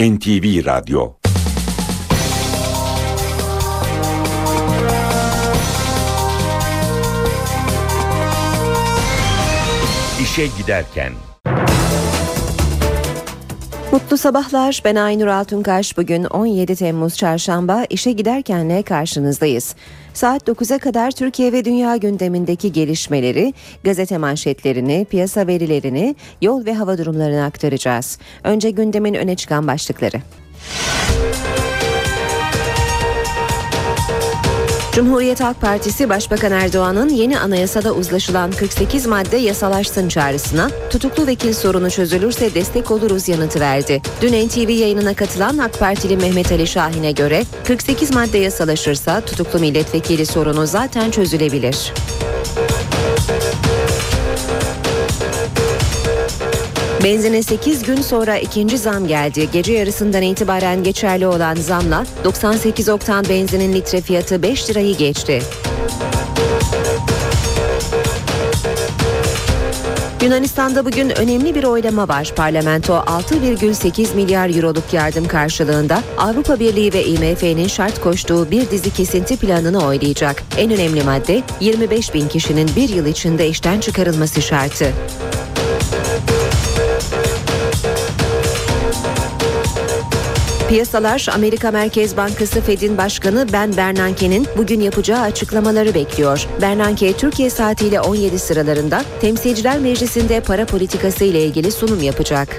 NTV Radyo İşe Giderken Mutlu sabahlar. Ben Aynur Altunkaş. Bugün 17 Temmuz Çarşamba işe giderkenle karşınızdayız. Saat 9'a kadar Türkiye ve dünya gündemindeki gelişmeleri, gazete manşetlerini, piyasa verilerini, yol ve hava durumlarını aktaracağız. Önce gündemin öne çıkan başlıkları. Cumhuriyet Halk Partisi Başbakan Erdoğan'ın yeni anayasada uzlaşılan 48 madde yasalaşsın çağrısına tutuklu vekil sorunu çözülürse destek oluruz yanıtı verdi. Dün NTV yayınına katılan AK Partili Mehmet Ali Şahin'e göre 48 madde yasalaşırsa tutuklu milletvekili sorunu zaten çözülebilir. Benzine 8 gün sonra ikinci zam geldi. Gece yarısından itibaren geçerli olan zamla 98 oktan benzinin litre fiyatı 5 lirayı geçti. Yunanistan'da bugün önemli bir oylama var. Parlamento 6,8 milyar euroluk yardım karşılığında Avrupa Birliği ve IMF'nin şart koştuğu bir dizi kesinti planını oylayacak. En önemli madde 25 bin kişinin bir yıl içinde işten çıkarılması şartı. Piyasalar Amerika Merkez Bankası Fed'in başkanı Ben Bernanke'nin bugün yapacağı açıklamaları bekliyor. Bernanke Türkiye saatiyle 17 sıralarında Temsilciler Meclisi'nde para politikası ile ilgili sunum yapacak.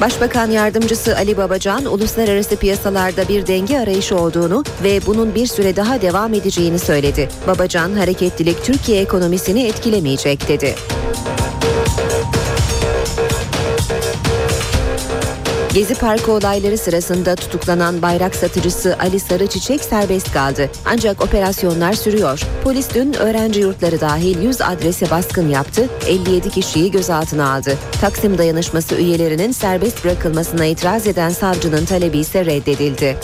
Başbakan yardımcısı Ali Babacan uluslararası piyasalarda bir denge arayışı olduğunu ve bunun bir süre daha devam edeceğini söyledi. Babacan hareketlilik Türkiye ekonomisini etkilemeyecek dedi. Gezi Parkı olayları sırasında tutuklanan bayrak satıcısı Ali Sarıçiçek serbest kaldı. Ancak operasyonlar sürüyor. Polis dün öğrenci yurtları dahil 100 adrese baskın yaptı, 57 kişiyi gözaltına aldı. Taksim dayanışması üyelerinin serbest bırakılmasına itiraz eden savcının talebi ise reddedildi.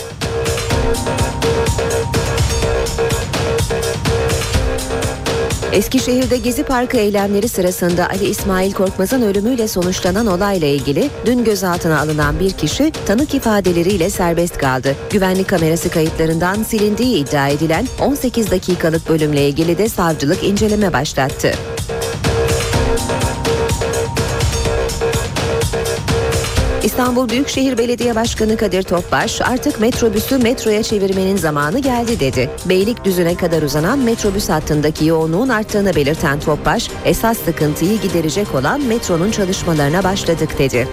Eskişehir'de Gezi Parkı eylemleri sırasında Ali İsmail Korkmaz'ın ölümüyle sonuçlanan olayla ilgili dün gözaltına alınan bir kişi tanık ifadeleriyle serbest kaldı. Güvenlik kamerası kayıtlarından silindiği iddia edilen 18 dakikalık bölümle ilgili de savcılık inceleme başlattı. İstanbul Büyükşehir Belediye Başkanı Kadir Topbaş artık metrobüsü metroya çevirmenin zamanı geldi dedi. Beylikdüzü'ne kadar uzanan metrobüs hattındaki yoğunluğun arttığını belirten Topbaş, esas sıkıntıyı giderecek olan metronun çalışmalarına başladık dedi.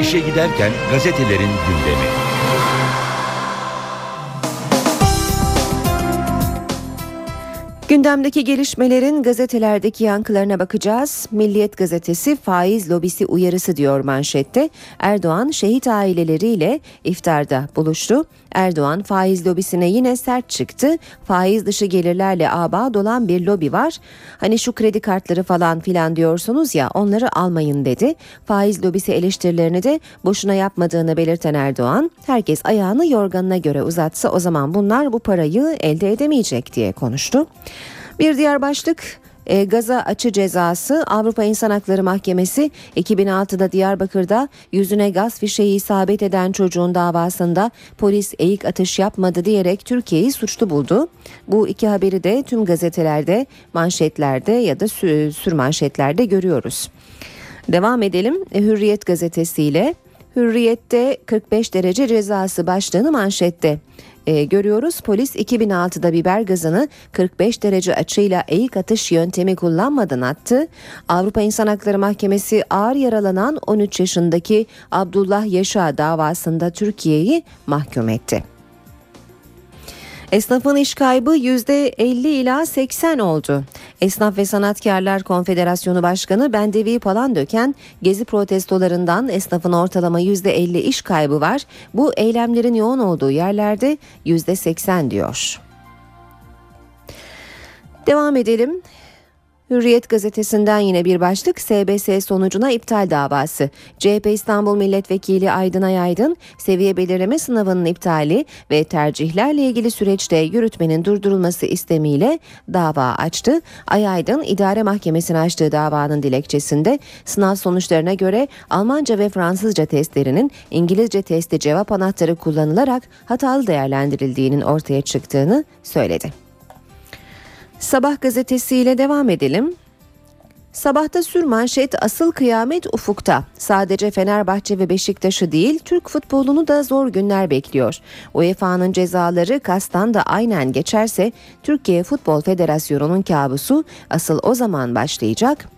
İşe giderken gazetelerin gündemi. Gündemdeki gelişmelerin gazetelerdeki yankılarına bakacağız. Milliyet gazetesi faiz lobisi uyarısı diyor manşette. Erdoğan şehit aileleriyle iftarda buluştu. Erdoğan faiz lobisine yine sert çıktı. Faiz dışı gelirlerle aba dolan bir lobi var. Hani şu kredi kartları falan filan diyorsunuz ya onları almayın dedi. Faiz lobisi eleştirilerini de boşuna yapmadığını belirten Erdoğan, herkes ayağını yorganına göre uzatsa o zaman bunlar bu parayı elde edemeyecek diye konuştu. Bir diğer başlık e, gaza açı cezası Avrupa İnsan Hakları Mahkemesi 2006'da Diyarbakır'da yüzüne gaz fişeği isabet eden çocuğun davasında polis eğik atış yapmadı diyerek Türkiye'yi suçlu buldu. Bu iki haberi de tüm gazetelerde, manşetlerde ya da sür, sür manşetlerde görüyoruz. Devam edelim e, Hürriyet gazetesiyle. Hürriyet'te 45 derece cezası başlığını manşette e, görüyoruz. Polis 2006'da biber gazını 45 derece açıyla eğik atış yöntemi kullanmadan attı. Avrupa İnsan Hakları Mahkemesi ağır yaralanan 13 yaşındaki Abdullah Yaşa davasında Türkiye'yi mahkum etti. Esnafın iş kaybı %50 ila 80 oldu. Esnaf ve Sanatkarlar Konfederasyonu Başkanı Bendevi Palandöken gezi protestolarından esnafın ortalama %50 iş kaybı var. Bu eylemlerin yoğun olduğu yerlerde %80 diyor. Devam edelim. Hürriyet gazetesinden yine bir başlık SBS sonucuna iptal davası. CHP İstanbul Milletvekili Aydın Ayaydın seviye belirleme sınavının iptali ve tercihlerle ilgili süreçte yürütmenin durdurulması istemiyle dava açtı. Ayaydın idare mahkemesine açtığı davanın dilekçesinde sınav sonuçlarına göre Almanca ve Fransızca testlerinin İngilizce testi cevap anahtarı kullanılarak hatalı değerlendirildiğinin ortaya çıktığını söyledi. Sabah gazetesiyle devam edelim. Sabahta sürmanşet asıl kıyamet ufukta. Sadece Fenerbahçe ve Beşiktaş'ı değil Türk futbolunu da zor günler bekliyor. UEFA'nın cezaları kastan da aynen geçerse Türkiye Futbol Federasyonu'nun kabusu asıl o zaman başlayacak.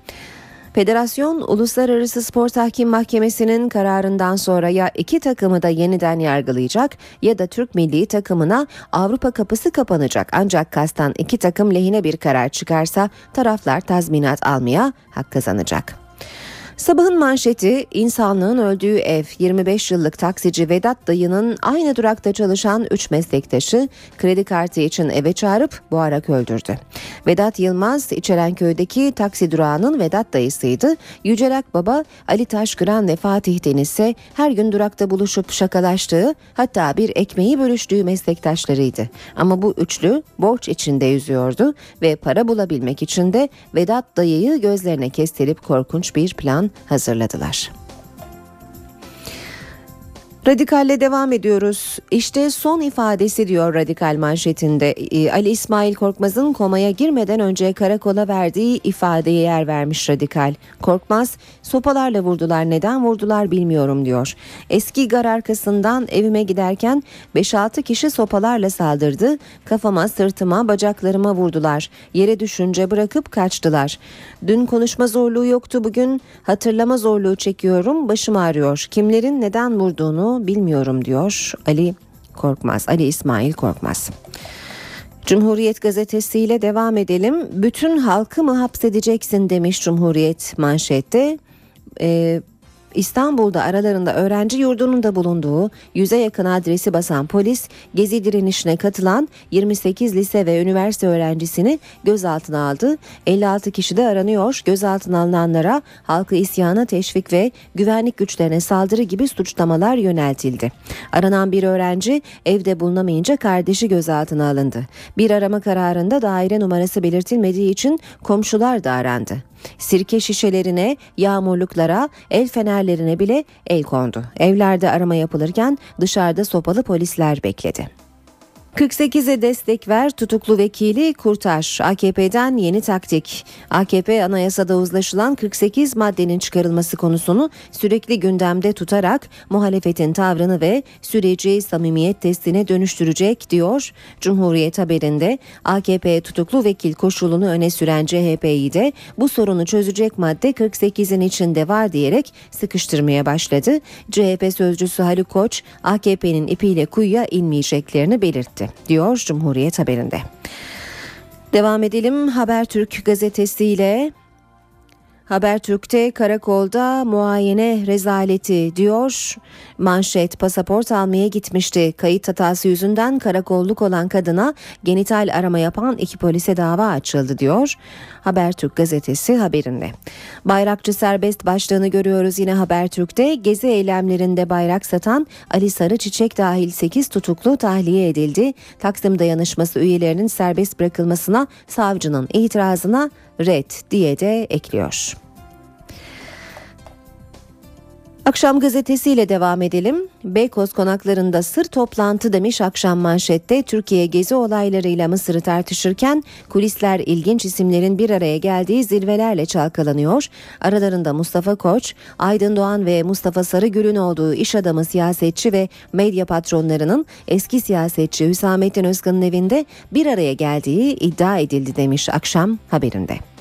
Federasyon Uluslararası Spor Tahkim Mahkemesi'nin kararından sonra ya iki takımı da yeniden yargılayacak ya da Türk milli takımına Avrupa kapısı kapanacak. Ancak kastan iki takım lehine bir karar çıkarsa taraflar tazminat almaya hak kazanacak. Sabahın manşeti insanlığın öldüğü ev 25 yıllık taksici Vedat dayının aynı durakta çalışan 3 meslektaşı kredi kartı için eve çağırıp boğarak öldürdü. Vedat Yılmaz İçerenköy'deki taksi durağının Vedat dayısıydı. Yücelak Baba Ali Taşkıran ve Fatih Deniz ise her gün durakta buluşup şakalaştığı hatta bir ekmeği bölüştüğü meslektaşlarıydı. Ama bu üçlü borç içinde yüzüyordu ve para bulabilmek için de Vedat dayıyı gözlerine kestirip korkunç bir plan hazırladılar. Radikalle devam ediyoruz. İşte son ifadesi diyor Radikal manşetinde. Ee, Ali İsmail Korkmaz'ın komaya girmeden önce karakola verdiği ifadeye yer vermiş Radikal. Korkmaz, sopalarla vurdular neden vurdular bilmiyorum diyor. Eski gar arkasından evime giderken 5-6 kişi sopalarla saldırdı. Kafama, sırtıma, bacaklarıma vurdular. Yere düşünce bırakıp kaçtılar. Dün konuşma zorluğu yoktu bugün hatırlama zorluğu çekiyorum başım ağrıyor. Kimlerin neden vurduğunu bilmiyorum diyor Ali Korkmaz. Ali İsmail Korkmaz. Cumhuriyet gazetesiyle devam edelim. Bütün halkı mı hapsedeceksin demiş Cumhuriyet manşette. Ee, İstanbul'da aralarında öğrenci yurdunun da bulunduğu yüze yakın adresi basan polis gezi direnişine katılan 28 lise ve üniversite öğrencisini gözaltına aldı. 56 kişi de aranıyor. Gözaltına alınanlara halkı isyana teşvik ve güvenlik güçlerine saldırı gibi suçlamalar yöneltildi. Aranan bir öğrenci evde bulunamayınca kardeşi gözaltına alındı. Bir arama kararında daire numarası belirtilmediği için komşular da arandı. Sirke şişelerine, yağmurluklara, el fenerlerine bile el kondu. Evlerde arama yapılırken dışarıda sopalı polisler bekledi. 48'e destek ver tutuklu vekili kurtar. AKP'den yeni taktik. AKP anayasada uzlaşılan 48 maddenin çıkarılması konusunu sürekli gündemde tutarak muhalefetin tavrını ve süreci samimiyet testine dönüştürecek diyor. Cumhuriyet haberinde AKP tutuklu vekil koşulunu öne süren CHP'yi de bu sorunu çözecek madde 48'in içinde var diyerek sıkıştırmaya başladı. CHP sözcüsü Haluk Koç AKP'nin ipiyle kuyuya inmeyeceklerini belirtti diyor Cumhuriyet haberinde. Devam edelim Habertürk gazetesiyle. Habertürk'te karakolda muayene rezaleti diyor. Manşet pasaport almaya gitmişti. Kayıt hatası yüzünden karakolluk olan kadına genital arama yapan iki polise dava açıldı diyor. Habertürk gazetesi haberinde. Bayrakçı serbest başlığını görüyoruz yine Habertürk'te. Gezi eylemlerinde bayrak satan Ali Sarı Çiçek dahil 8 tutuklu tahliye edildi. Taksim dayanışması üyelerinin serbest bırakılmasına savcının itirazına red diye de ekliyor. Akşam gazetesiyle devam edelim. Beykoz konaklarında sır toplantı demiş akşam manşette Türkiye gezi olaylarıyla Mısır'ı tartışırken kulisler ilginç isimlerin bir araya geldiği zirvelerle çalkalanıyor. Aralarında Mustafa Koç, Aydın Doğan ve Mustafa Sarıgül'ün olduğu iş adamı siyasetçi ve medya patronlarının eski siyasetçi Hüsamettin Özkan'ın evinde bir araya geldiği iddia edildi demiş akşam haberinde.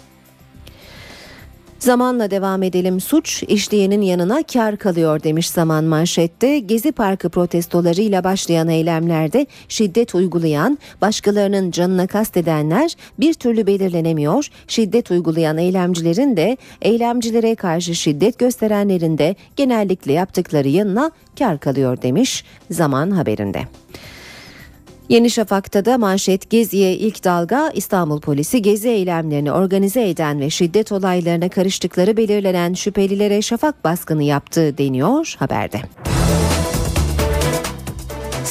Zamanla devam edelim suç işleyenin yanına kar kalıyor demiş zaman manşette. Gezi Parkı protestolarıyla başlayan eylemlerde şiddet uygulayan, başkalarının canına kastedenler bir türlü belirlenemiyor. Şiddet uygulayan eylemcilerin de eylemcilere karşı şiddet gösterenlerin de genellikle yaptıkları yanına kar kalıyor demiş zaman haberinde. Yeni Şafak'ta da manşet Gezi'ye ilk dalga İstanbul polisi gezi eylemlerini organize eden ve şiddet olaylarına karıştıkları belirlenen şüphelilere şafak baskını yaptığı deniyor haberde.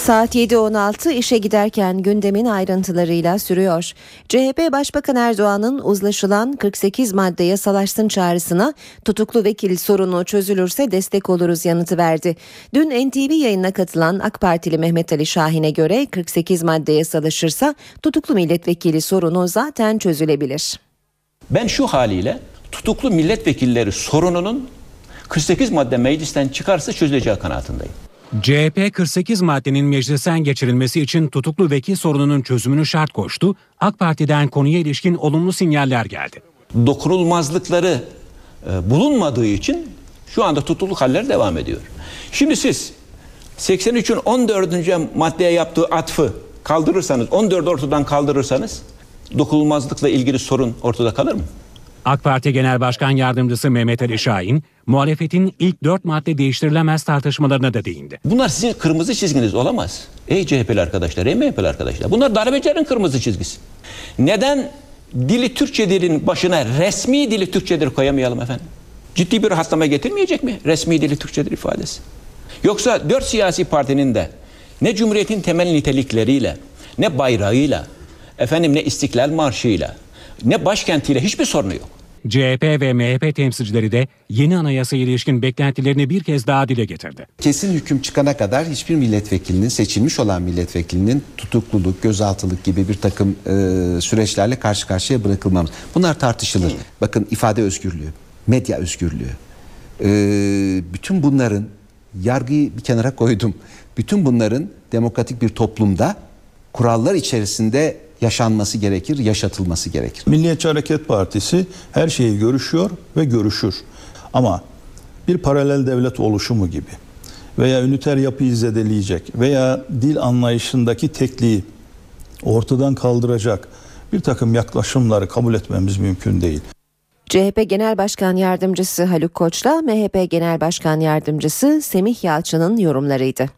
Saat 7.16 işe giderken gündemin ayrıntılarıyla sürüyor. CHP Başbakan Erdoğan'ın uzlaşılan 48 madde yasalaşsın çağrısına tutuklu vekil sorunu çözülürse destek oluruz yanıtı verdi. Dün NTV yayına katılan AK Partili Mehmet Ali Şahin'e göre 48 madde yasalaşırsa tutuklu milletvekili sorunu zaten çözülebilir. Ben şu haliyle tutuklu milletvekilleri sorununun 48 madde meclisten çıkarsa çözüleceği kanaatindeyim. CHP 48 maddenin meclisten geçirilmesi için tutuklu vekil sorununun çözümünü şart koştu. AK Parti'den konuya ilişkin olumlu sinyaller geldi. Dokunulmazlıkları e, bulunmadığı için şu anda tutukluk halleri devam ediyor. Şimdi siz 83'ün 14. maddeye yaptığı atfı kaldırırsanız, 14 ortadan kaldırırsanız dokunulmazlıkla ilgili sorun ortada kalır mı? AK Parti Genel Başkan Yardımcısı Mehmet Ali Şahin, muhalefetin ilk dört madde değiştirilemez tartışmalarına da değindi. Bunlar sizin kırmızı çizginiz olamaz. Ey CHP'li arkadaşlar, ey MHP'li arkadaşlar. Bunlar darbecilerin kırmızı çizgisi. Neden dili Türkçe dilin başına resmi dili Türkçedir koyamayalım efendim? Ciddi bir rahatlama getirmeyecek mi resmi dili Türkçedir ifadesi? Yoksa dört siyasi partinin de ne Cumhuriyet'in temel nitelikleriyle, ne bayrağıyla, efendim ne İstiklal Marşı'yla, ne başkentiyle hiçbir sorunu yok. CHP ve MHP temsilcileri de yeni anayasaya ilişkin beklentilerini bir kez daha dile getirdi. Kesin hüküm çıkana kadar hiçbir milletvekilinin seçilmiş olan milletvekilinin tutukluluk, gözaltılık gibi bir takım e, süreçlerle karşı karşıya bırakılmamız. Bunlar tartışılır. Bakın ifade özgürlüğü, medya özgürlüğü. E, bütün bunların yargıyı bir kenara koydum. Bütün bunların demokratik bir toplumda kurallar içerisinde yaşanması gerekir, yaşatılması gerekir. Milliyetçi Hareket Partisi her şeyi görüşüyor ve görüşür. Ama bir paralel devlet oluşumu gibi veya üniter yapıyı zedeleyecek veya dil anlayışındaki tekliği ortadan kaldıracak bir takım yaklaşımları kabul etmemiz mümkün değil. CHP Genel Başkan Yardımcısı Haluk Koç'la MHP Genel Başkan Yardımcısı Semih Yalçın'ın yorumlarıydı.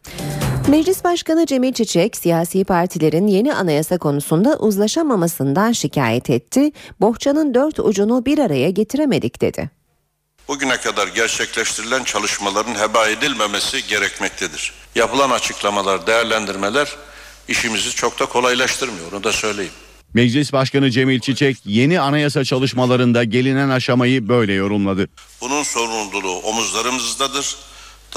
Meclis Başkanı Cemil Çiçek siyasi partilerin yeni anayasa konusunda uzlaşamamasından şikayet etti. Bohçanın dört ucunu bir araya getiremedik dedi. Bugüne kadar gerçekleştirilen çalışmaların heba edilmemesi gerekmektedir. Yapılan açıklamalar, değerlendirmeler işimizi çok da kolaylaştırmıyor, onu da söyleyeyim. Meclis Başkanı Cemil Çiçek yeni anayasa çalışmalarında gelinen aşamayı böyle yorumladı. Bunun sorumluluğu omuzlarımızdadır.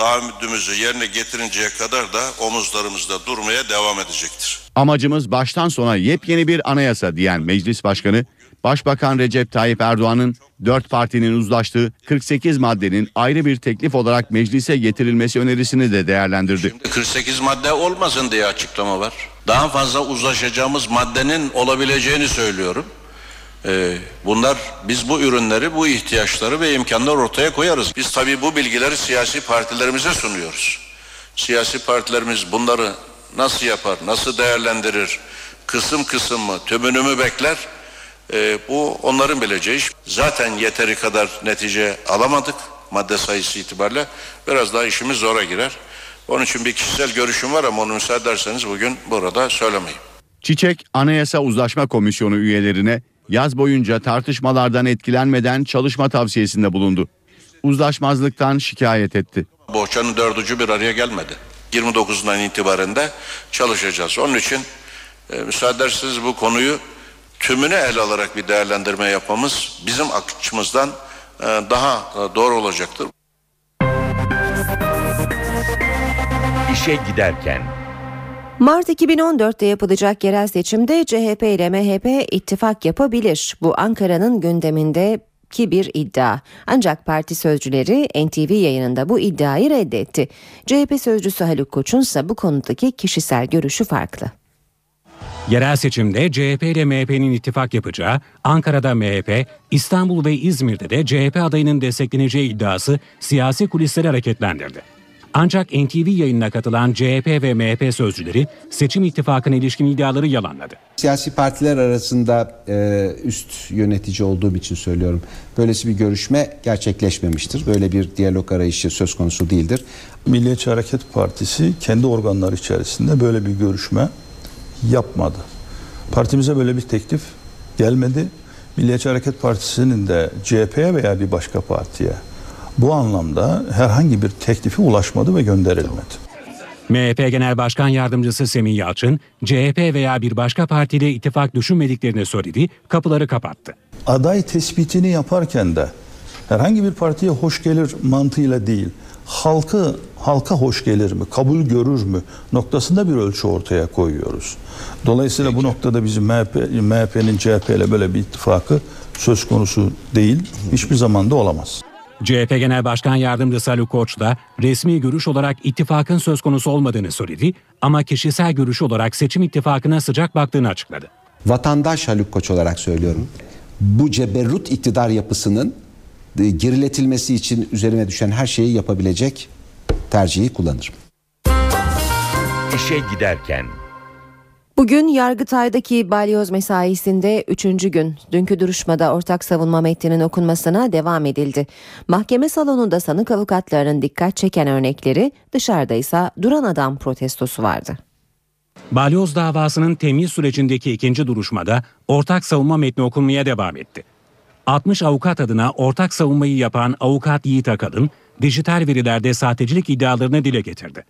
Taahhüdümüzü yerine getirinceye kadar da omuzlarımızda durmaya devam edecektir. Amacımız baştan sona yepyeni bir anayasa diyen Meclis Başkanı, Başbakan Recep Tayyip Erdoğan'ın dört partinin uzlaştığı 48 maddenin ayrı bir teklif olarak meclise getirilmesi önerisini de değerlendirdi. Şimdi 48 madde olmasın diye açıklama var. Daha fazla uzlaşacağımız maddenin olabileceğini söylüyorum. Ee, bunlar biz bu ürünleri, bu ihtiyaçları ve imkanları ortaya koyarız. Biz tabii bu bilgileri siyasi partilerimize sunuyoruz. Siyasi partilerimiz bunları nasıl yapar, nasıl değerlendirir, kısım kısım mı, tümünü mü bekler? Ee, bu onların bileceği iş. Zaten yeteri kadar netice alamadık madde sayısı itibariyle. Biraz daha işimiz zora girer. Onun için bir kişisel görüşüm var ama onu müsaade ederseniz bugün burada söylemeyeyim. Çiçek, Anayasa Uzlaşma Komisyonu üyelerine yaz boyunca tartışmalardan etkilenmeden çalışma tavsiyesinde bulundu. Uzlaşmazlıktan şikayet etti. Bohçanın dördüncü bir araya gelmedi. 29'undan itibaren de çalışacağız. Onun için e, müsaade ederseniz bu konuyu tümüne ele alarak bir değerlendirme yapmamız bizim açımızdan e, daha e, doğru olacaktır. İşe giderken Mart 2014'te yapılacak yerel seçimde CHP ile MHP ittifak yapabilir. Bu Ankara'nın gündemindeki bir iddia. Ancak parti sözcüleri NTV yayınında bu iddiayı reddetti. CHP sözcüsü Haluk Koç'un ise bu konudaki kişisel görüşü farklı. Yerel seçimde CHP ile MHP'nin ittifak yapacağı, Ankara'da MHP, İstanbul ve İzmir'de de CHP adayının destekleneceği iddiası siyasi kulisleri hareketlendirdi. Ancak NTV yayınına katılan CHP ve MHP sözcüleri seçim ittifakına ilişkin iddiaları yalanladı. Siyasi partiler arasında e, üst yönetici olduğum için söylüyorum. Böylesi bir görüşme gerçekleşmemiştir. Böyle bir diyalog arayışı söz konusu değildir. Milliyetçi Hareket Partisi kendi organları içerisinde böyle bir görüşme yapmadı. Partimize böyle bir teklif gelmedi. Milliyetçi Hareket Partisi'nin de CHP'ye veya bir başka partiye bu anlamda herhangi bir teklifi ulaşmadı ve gönderilmedi. MHP Genel Başkan Yardımcısı Semih Yalçın, CHP veya bir başka partiyle ittifak düşünmediklerini söyledi, kapıları kapattı. Aday tespitini yaparken de herhangi bir partiye hoş gelir mantığıyla değil, halkı halka hoş gelir mi, kabul görür mü noktasında bir ölçü ortaya koyuyoruz. Dolayısıyla bu noktada bizim MHP, MHP'nin CHP ile böyle bir ittifakı söz konusu değil, hiçbir zaman da olamaz. CHP Genel Başkan Yardımcısı Ali Koç da resmi görüş olarak ittifakın söz konusu olmadığını söyledi ama kişisel görüş olarak seçim ittifakına sıcak baktığını açıkladı. Vatandaş Haluk Koç olarak söylüyorum. Bu ceberrut iktidar yapısının e, geriletilmesi için üzerime düşen her şeyi yapabilecek tercihi kullanırım. İşe giderken Bugün Yargıtay'daki balyoz mesaisinde üçüncü gün dünkü duruşmada ortak savunma metninin okunmasına devam edildi. Mahkeme salonunda sanık avukatlarının dikkat çeken örnekleri dışarıda ise duran adam protestosu vardı. Balyoz davasının temyiz sürecindeki ikinci duruşmada ortak savunma metni okunmaya devam etti. 60 avukat adına ortak savunmayı yapan avukat Yiğit Akalın, dijital verilerde sahtecilik iddialarını dile getirdi.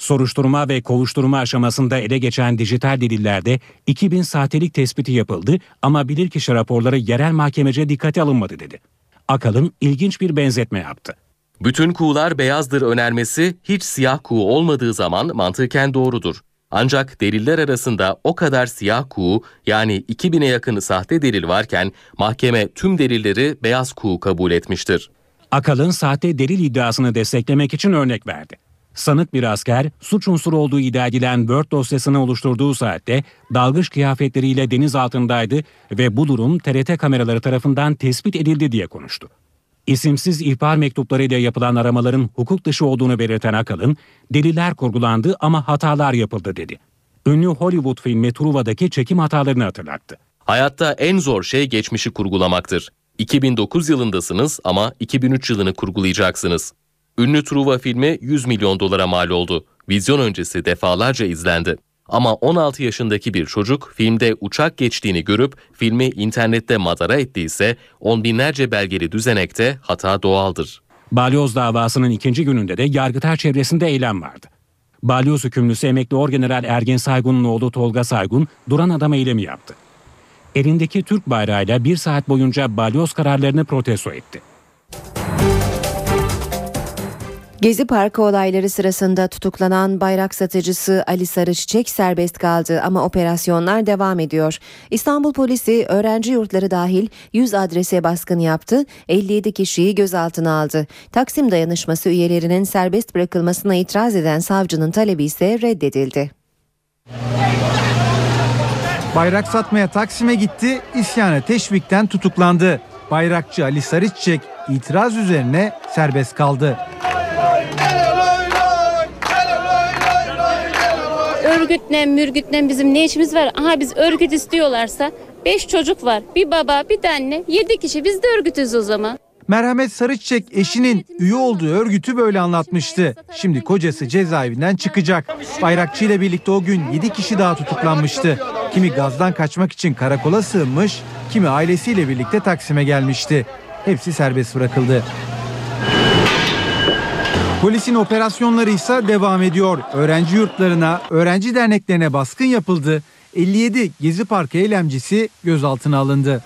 Soruşturma ve kovuşturma aşamasında ele geçen dijital delillerde 2000 sahtelik tespiti yapıldı ama bilirkişi raporları yerel mahkemece dikkate alınmadı dedi. Akalın ilginç bir benzetme yaptı. Bütün kuğular beyazdır önermesi hiç siyah kuğu olmadığı zaman mantıken doğrudur. Ancak deliller arasında o kadar siyah kuğu yani 2000'e yakın sahte delil varken mahkeme tüm delilleri beyaz kuğu kabul etmiştir. Akalın sahte delil iddiasını desteklemek için örnek verdi. Sanık bir asker suç unsuru olduğu iddia edilen Word dosyasını oluşturduğu saatte dalgıç kıyafetleriyle deniz altındaydı ve bu durum TRT kameraları tarafından tespit edildi diye konuştu. İsimsiz ihbar mektuplarıyla yapılan aramaların hukuk dışı olduğunu belirten Akalın, deliller kurgulandı ama hatalar yapıldı dedi. Ünlü Hollywood filmi Truva'daki çekim hatalarını hatırlattı. Hayatta en zor şey geçmişi kurgulamaktır. 2009 yılındasınız ama 2003 yılını kurgulayacaksınız. Ünlü Truva filmi 100 milyon dolara mal oldu. Vizyon öncesi defalarca izlendi. Ama 16 yaşındaki bir çocuk filmde uçak geçtiğini görüp filmi internette madara ettiyse on binlerce belgeli düzenekte hata doğaldır. Balyoz davasının ikinci gününde de Yargıtay çevresinde eylem vardı. Balyoz hükümlüsü emekli orgeneral Ergen Saygun'un oğlu Tolga Saygun duran adam eylemi yaptı. Elindeki Türk bayrağıyla bir saat boyunca balyoz kararlarını protesto etti. Gezi Parkı olayları sırasında tutuklanan bayrak satıcısı Ali Sarıçiçek serbest kaldı ama operasyonlar devam ediyor. İstanbul polisi öğrenci yurtları dahil 100 adrese baskın yaptı, 57 kişiyi gözaltına aldı. Taksim dayanışması üyelerinin serbest bırakılmasına itiraz eden savcının talebi ise reddedildi. Bayrak satmaya Taksim'e gitti, isyana teşvikten tutuklandı. Bayrakçı Ali Sarıçiçek itiraz üzerine serbest kaldı. Örgütle mürgütle bizim ne işimiz var? Aha biz örgüt istiyorlarsa 5 çocuk var. Bir baba bir de anne 7 kişi biz de örgütüz o zaman. Merhamet Sarıçiçek eşinin üye olduğu örgütü böyle anlatmıştı. Şimdi kocası cezaevinden çıkacak. Bayrakçı ile birlikte o gün 7 kişi daha tutuklanmıştı. Kimi gazdan kaçmak için karakola sığınmış, kimi ailesiyle birlikte Taksim'e gelmişti. Hepsi serbest bırakıldı. Polisin operasyonları ise devam ediyor. Öğrenci yurtlarına, öğrenci derneklerine baskın yapıldı. 57 Gezi Parkı eylemcisi gözaltına alındı.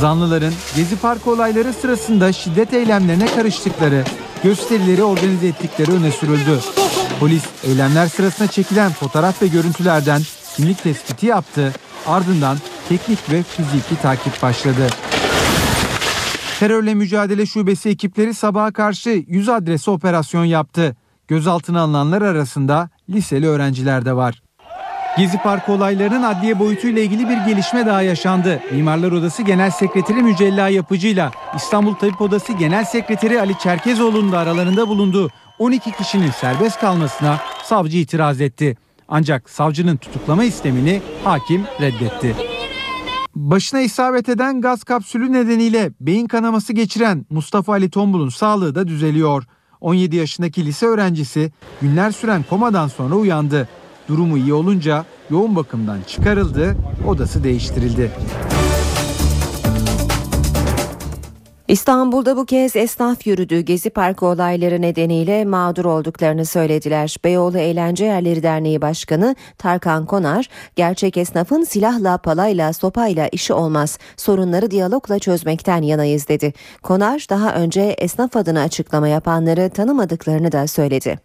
Zanlıların Gezi Parkı olayları sırasında şiddet eylemlerine karıştıkları, gösterileri organize ettikleri öne sürüldü. Polis eylemler sırasında çekilen fotoğraf ve görüntülerden kimlik tespiti yaptı. Ardından teknik ve fiziki takip başladı. Terörle Mücadele Şubesi ekipleri sabaha karşı 100 adrese operasyon yaptı. Gözaltına alınanlar arasında liseli öğrenciler de var. Gezi Parkı olaylarının adliye boyutuyla ilgili bir gelişme daha yaşandı. Mimarlar Odası Genel Sekreteri Mücella Yapıcı'yla İstanbul Tabip Odası Genel Sekreteri Ali Çerkezoğlu'nun da aralarında bulunduğu 12 kişinin serbest kalmasına savcı itiraz etti. Ancak savcının tutuklama istemini hakim reddetti. Başına isabet eden gaz kapsülü nedeniyle beyin kanaması geçiren Mustafa Ali Tombul'un sağlığı da düzeliyor. 17 yaşındaki lise öğrencisi günler süren komadan sonra uyandı. Durumu iyi olunca yoğun bakımdan çıkarıldı, odası değiştirildi. İstanbul'da bu kez esnaf yürüdü. Gezi Parkı olayları nedeniyle mağdur olduklarını söylediler. Beyoğlu Eğlence Yerleri Derneği Başkanı Tarkan Konar, gerçek esnafın silahla, palayla, sopayla işi olmaz. Sorunları diyalogla çözmekten yanayız dedi. Konar daha önce esnaf adına açıklama yapanları tanımadıklarını da söyledi.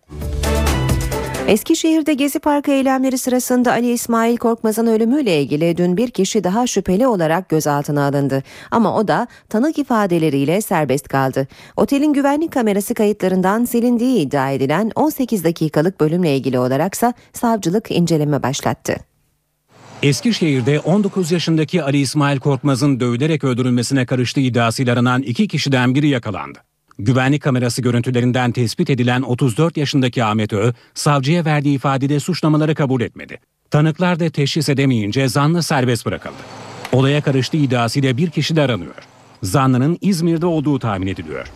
Eskişehir'de Gezi Parkı eylemleri sırasında Ali İsmail Korkmaz'ın ölümüyle ilgili dün bir kişi daha şüpheli olarak gözaltına alındı. Ama o da tanık ifadeleriyle serbest kaldı. Otelin güvenlik kamerası kayıtlarından silindiği iddia edilen 18 dakikalık bölümle ilgili olaraksa savcılık inceleme başlattı. Eskişehir'de 19 yaşındaki Ali İsmail Korkmaz'ın dövülerek öldürülmesine karıştığı iddiasıyla aranan iki kişiden biri yakalandı. Güvenlik kamerası görüntülerinden tespit edilen 34 yaşındaki Ahmet Ö, savcıya verdiği ifadede suçlamaları kabul etmedi. Tanıklar da teşhis edemeyince zanlı serbest bırakıldı. Olaya karıştığı iddiasıyla bir kişi de aranıyor. Zanlının İzmir'de olduğu tahmin ediliyor.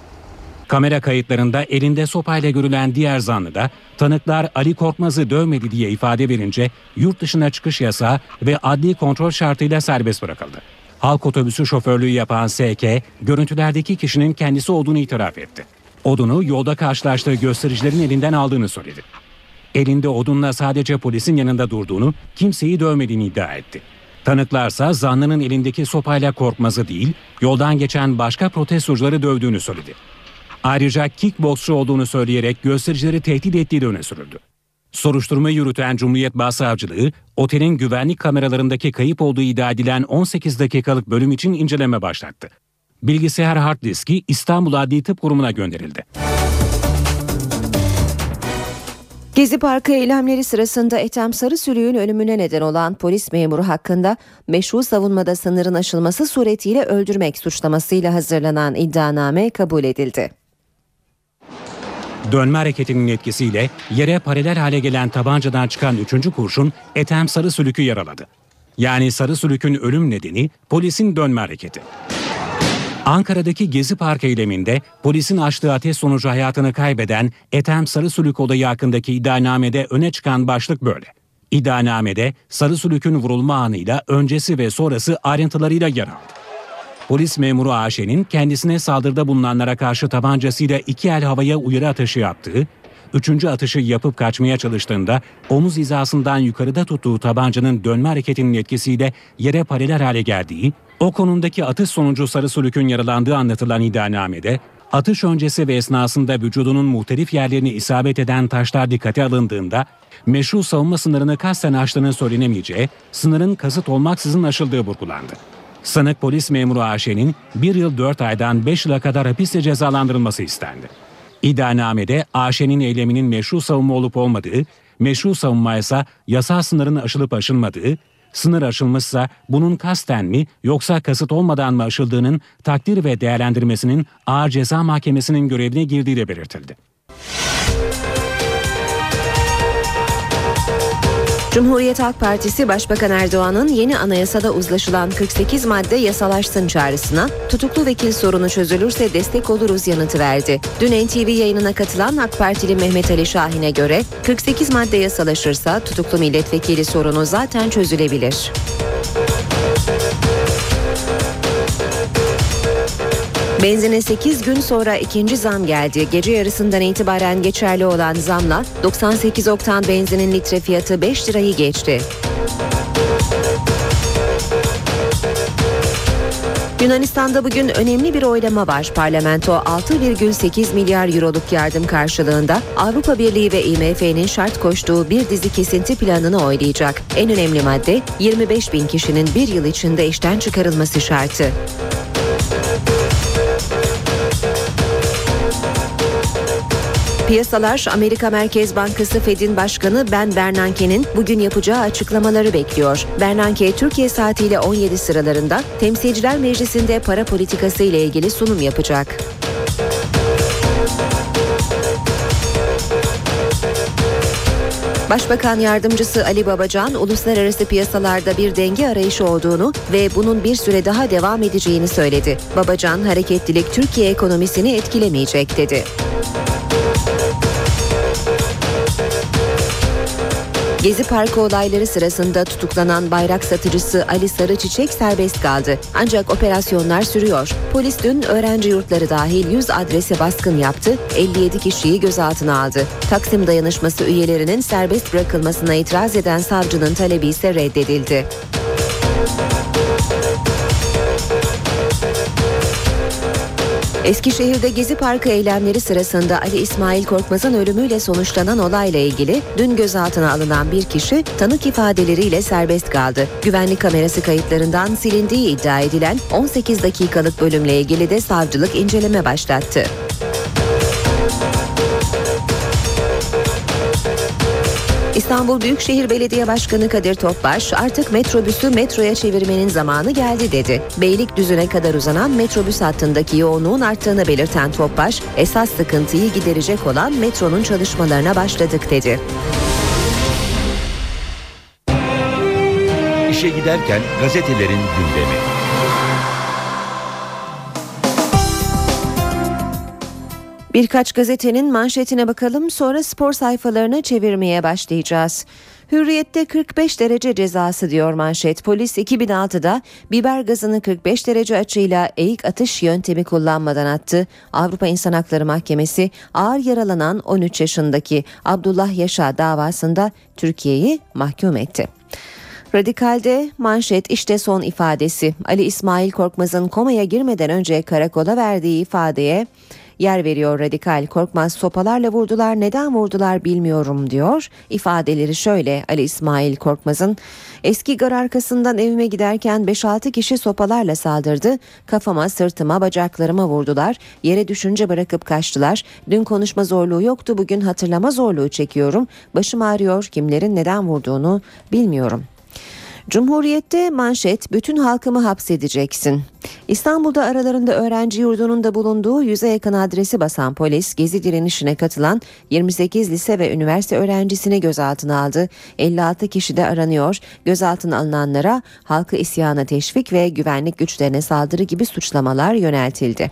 Kamera kayıtlarında elinde sopayla görülen diğer zanlı da tanıklar Ali Korkmaz'ı dövmedi diye ifade verince yurt dışına çıkış yasağı ve adli kontrol şartıyla serbest bırakıldı. Halk otobüsü şoförlüğü yapan SK, görüntülerdeki kişinin kendisi olduğunu itiraf etti. Odunu yolda karşılaştığı göstericilerin elinden aldığını söyledi. Elinde odunla sadece polisin yanında durduğunu, kimseyi dövmediğini iddia etti. Tanıklarsa zanlının elindeki sopayla korkmazı değil, yoldan geçen başka protestocuları dövdüğünü söyledi. Ayrıca kickboksçu olduğunu söyleyerek göstericileri tehdit ettiği de öne sürüldü. Soruşturma yürüten Cumhuriyet Başsavcılığı, otelin güvenlik kameralarındaki kayıp olduğu iddia edilen 18 dakikalık bölüm için inceleme başlattı. Bilgisayar hard diski İstanbul Adli Tıp Kurumu'na gönderildi. Gezi Parkı eylemleri sırasında Ethem Sarısülüğün ölümüne neden olan polis memuru hakkında meşru savunmada sınırın aşılması suretiyle öldürmek suçlamasıyla hazırlanan iddianame kabul edildi. Dönme hareketinin etkisiyle yere paralel hale gelen tabancadan çıkan üçüncü kurşun Ethem Sarısülük'ü yaraladı. Yani Sarısülük'ün ölüm nedeni polisin dönme hareketi. Ankara'daki Gezi Park eyleminde polisin açtığı ateş sonucu hayatını kaybeden Ethem Sarısülük olayı hakkındaki iddianamede öne çıkan başlık böyle. İddianamede Sarısülük'ün vurulma anıyla öncesi ve sonrası ayrıntılarıyla yer aldı. Polis memuru Ayşe'nin kendisine saldırıda bulunanlara karşı tabancasıyla iki el havaya uyarı atışı yaptığı, üçüncü atışı yapıp kaçmaya çalıştığında omuz hizasından yukarıda tuttuğu tabancanın dönme hareketinin etkisiyle yere paralel hale geldiği, o konumdaki atış sonucu Sarı Sülük'ün yaralandığı anlatılan iddianamede, atış öncesi ve esnasında vücudunun muhtelif yerlerini isabet eden taşlar dikkate alındığında, meşru savunma sınırını kasten aştığını söylenemeyeceği, sınırın kasıt olmaksızın aşıldığı vurgulandı. Sanık polis memuru Ayşe'nin 1 yıl 4 aydan 5 yıla kadar hapiste cezalandırılması istendi. İddianamede Ayşe'nin eyleminin meşru savunma olup olmadığı, meşru savunma ise yasal sınırın aşılıp aşılmadığı, sınır aşılmışsa bunun kasten mi yoksa kasıt olmadan mı aşıldığının takdir ve değerlendirmesinin Ağır Ceza Mahkemesi'nin görevine girdiği de belirtildi. Cumhuriyet Halk Partisi Başbakan Erdoğan'ın yeni anayasada uzlaşılan 48 madde yasalaşsın çağrısına tutuklu vekil sorunu çözülürse destek oluruz yanıtı verdi. Dün NTV yayınına katılan AK Partili Mehmet Ali Şahin'e göre 48 madde yasalaşırsa tutuklu milletvekili sorunu zaten çözülebilir. Benzine 8 gün sonra ikinci zam geldi. Gece yarısından itibaren geçerli olan zamla 98 oktan benzinin litre fiyatı 5 lirayı geçti. Yunanistan'da bugün önemli bir oylama var. Parlamento 6,8 milyar euroluk yardım karşılığında Avrupa Birliği ve IMF'nin şart koştuğu bir dizi kesinti planını oylayacak. En önemli madde 25 bin kişinin bir yıl içinde işten çıkarılması şartı. Piyasalar Amerika Merkez Bankası Fed'in başkanı Ben Bernanke'nin bugün yapacağı açıklamaları bekliyor. Bernanke Türkiye saatiyle 17 sıralarında Temsilciler Meclisi'nde para politikası ile ilgili sunum yapacak. Başbakan yardımcısı Ali Babacan, uluslararası piyasalarda bir denge arayışı olduğunu ve bunun bir süre daha devam edeceğini söyledi. Babacan, hareketlilik Türkiye ekonomisini etkilemeyecek dedi. Gezi Parkı olayları sırasında tutuklanan bayrak satıcısı Ali Sarıçiçek serbest kaldı. Ancak operasyonlar sürüyor. Polis dün öğrenci yurtları dahil 100 adrese baskın yaptı, 57 kişiyi gözaltına aldı. Taksim dayanışması üyelerinin serbest bırakılmasına itiraz eden savcının talebi ise reddedildi. Eskişehir'de Gezi Parkı eylemleri sırasında Ali İsmail Korkmaz'ın ölümüyle sonuçlanan olayla ilgili dün gözaltına alınan bir kişi tanık ifadeleriyle serbest kaldı. Güvenlik kamerası kayıtlarından silindiği iddia edilen 18 dakikalık bölümle ilgili de savcılık inceleme başlattı. İstanbul Büyükşehir Belediye Başkanı Kadir Topbaş artık metrobüsü metroya çevirmenin zamanı geldi dedi. Beylikdüzü'ne kadar uzanan metrobüs hattındaki yoğunluğun arttığını belirten Topbaş, esas sıkıntıyı giderecek olan metronun çalışmalarına başladık dedi. İşe giderken gazetelerin gündemi. Birkaç gazetenin manşetine bakalım sonra spor sayfalarını çevirmeye başlayacağız. Hürriyette 45 derece cezası diyor manşet. Polis 2006'da biber gazını 45 derece açıyla eğik atış yöntemi kullanmadan attı. Avrupa İnsan Hakları Mahkemesi ağır yaralanan 13 yaşındaki Abdullah Yaşa davasında Türkiye'yi mahkum etti. Radikal'de manşet işte son ifadesi. Ali İsmail Korkmaz'ın komaya girmeden önce karakola verdiği ifadeye yer veriyor radikal. Korkmaz sopalarla vurdular neden vurdular bilmiyorum diyor. İfadeleri şöyle Ali İsmail Korkmaz'ın eski gar arkasından evime giderken 5-6 kişi sopalarla saldırdı. Kafama sırtıma bacaklarıma vurdular. Yere düşünce bırakıp kaçtılar. Dün konuşma zorluğu yoktu bugün hatırlama zorluğu çekiyorum. Başım ağrıyor kimlerin neden vurduğunu bilmiyorum. Cumhuriyette manşet bütün halkımı hapsedeceksin. İstanbul'da aralarında öğrenci yurdunun da bulunduğu yüze yakın adresi basan polis gezi direnişine katılan 28 lise ve üniversite öğrencisini gözaltına aldı. 56 kişi de aranıyor. Gözaltına alınanlara halkı isyana teşvik ve güvenlik güçlerine saldırı gibi suçlamalar yöneltildi.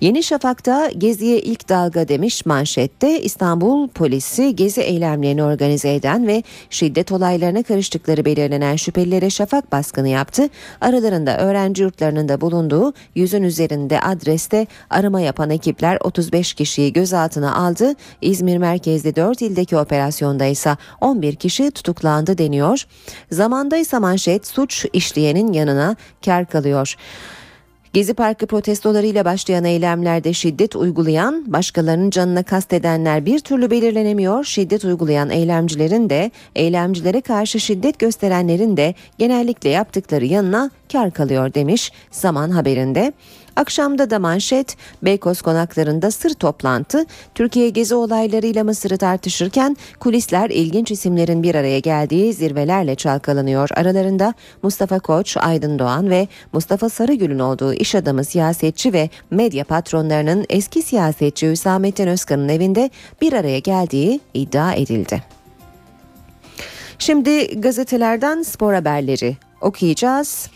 Yeni Şafak'ta geziye ilk dalga demiş manşette İstanbul polisi gezi eylemlerini organize eden ve şiddet olaylarına karıştıkları belirlenen şüphelilere şafak baskını yaptı. Aralarında öğrenci yurtlarının da bulunduğu yüzün üzerinde adreste arama yapan ekipler 35 kişiyi gözaltına aldı. İzmir merkezli 4 ildeki operasyonda ise 11 kişi tutuklandı deniyor. Zamanda ise manşet suç işleyenin yanına kar kalıyor. Gezi Parkı protestolarıyla başlayan eylemlerde şiddet uygulayan, başkalarının canına kastedenler bir türlü belirlenemiyor. Şiddet uygulayan eylemcilerin de, eylemcilere karşı şiddet gösterenlerin de genellikle yaptıkları yanına kar kalıyor demiş Zaman haberinde. Akşamda da manşet Beykoz konaklarında sır toplantı Türkiye gezi olaylarıyla Mısır'ı tartışırken kulisler ilginç isimlerin bir araya geldiği zirvelerle çalkalanıyor. Aralarında Mustafa Koç, Aydın Doğan ve Mustafa Sarıgül'ün olduğu iş adamı siyasetçi ve medya patronlarının eski siyasetçi Hüsamettin Özkan'ın evinde bir araya geldiği iddia edildi. Şimdi gazetelerden spor haberleri okuyacağız.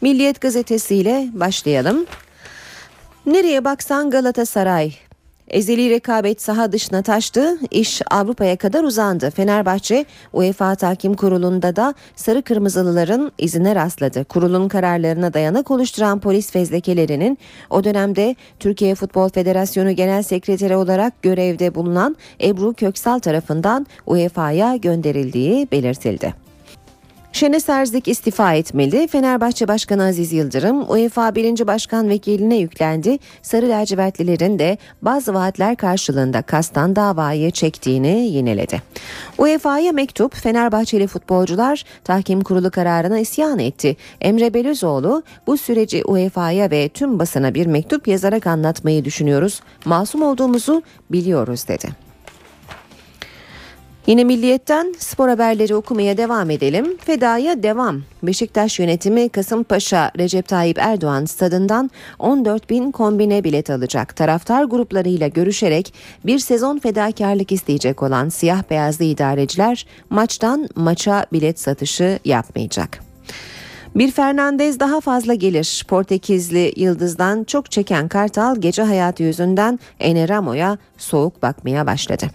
Milliyet gazetesiyle başlayalım. Nereye baksan Galatasaray. Ezeli rekabet saha dışına taştı, iş Avrupa'ya kadar uzandı. Fenerbahçe UEFA Tahkim Kurulu'nda da sarı kırmızılıların izine rastladı. Kurulun kararlarına dayanak oluşturan polis fezlekelerinin o dönemde Türkiye Futbol Federasyonu Genel Sekreteri olarak görevde bulunan Ebru Köksal tarafından UEFA'ya gönderildiği belirtildi. Şenes Erzik istifa etmeli. Fenerbahçe Başkanı Aziz Yıldırım UEFA 1. Başkan Vekiline yüklendi. Sarı lacivertlilerin de bazı vaatler karşılığında kastan davayı çektiğini yineledi. UEFA'ya mektup Fenerbahçeli futbolcular tahkim kurulu kararına isyan etti. Emre Belözoğlu bu süreci UEFA'ya ve tüm basına bir mektup yazarak anlatmayı düşünüyoruz. Masum olduğumuzu biliyoruz dedi. Yine Milliyet'ten spor haberleri okumaya devam edelim. Fedaya devam. Beşiktaş yönetimi Kasımpaşa Recep Tayyip Erdoğan stadından 14 bin kombine bilet alacak. Taraftar gruplarıyla görüşerek bir sezon fedakarlık isteyecek olan siyah beyazlı idareciler maçtan maça bilet satışı yapmayacak. Bir Fernandez daha fazla gelir. Portekizli yıldızdan çok çeken Kartal gece hayatı yüzünden Eneramo'ya soğuk bakmaya başladı.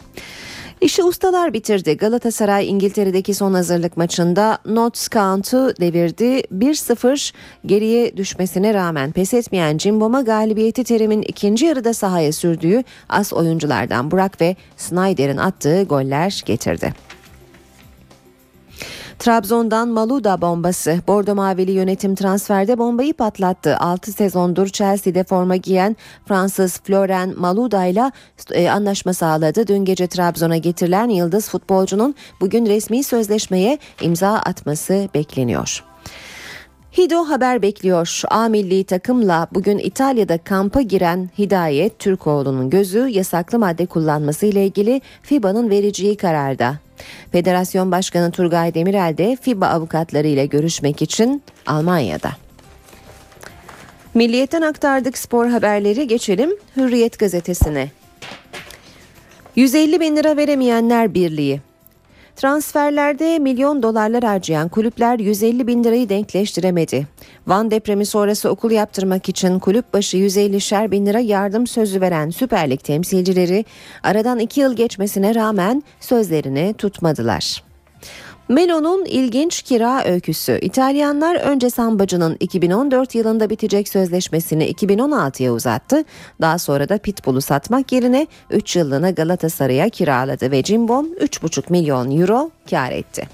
İşi ustalar bitirdi. Galatasaray İngiltere'deki son hazırlık maçında Notts County'u devirdi. 1-0 geriye düşmesine rağmen pes etmeyen Cimbom'a galibiyeti Terim'in ikinci yarıda sahaya sürdüğü as oyunculardan Burak ve Snyder'in attığı goller getirdi. Trabzon'dan Maluda bombası. Bordo Mavili yönetim transferde bombayı patlattı. 6 sezondur Chelsea'de forma giyen Fransız Florent Maluda ile e, anlaşma sağladı. Dün gece Trabzon'a getirilen yıldız futbolcunun bugün resmi sözleşmeye imza atması bekleniyor. Hido haber bekliyor. A milli takımla bugün İtalya'da kampa giren Hidayet Türkoğlu'nun gözü yasaklı madde kullanması ile ilgili FIBA'nın vereceği kararda. Federasyon Başkanı Turgay Demirel de FIBA avukatları ile görüşmek için Almanya'da. Milliyetten aktardık spor haberleri geçelim Hürriyet gazetesine. 150 bin lira veremeyenler birliği. Transferlerde milyon dolarlar harcayan kulüpler 150 bin lirayı denkleştiremedi. Van depremi sonrası okul yaptırmak için kulüp başı 150'şer bin lira yardım sözü veren Süper Lig temsilcileri aradan 2 yıl geçmesine rağmen sözlerini tutmadılar. Melo'nun ilginç kira öyküsü. İtalyanlar önce Sambacı'nın 2014 yılında bitecek sözleşmesini 2016'ya uzattı. Daha sonra da Pitbull'u satmak yerine 3 yıllığına Galatasaray'a kiraladı ve Cimbom 3,5 milyon euro kar etti.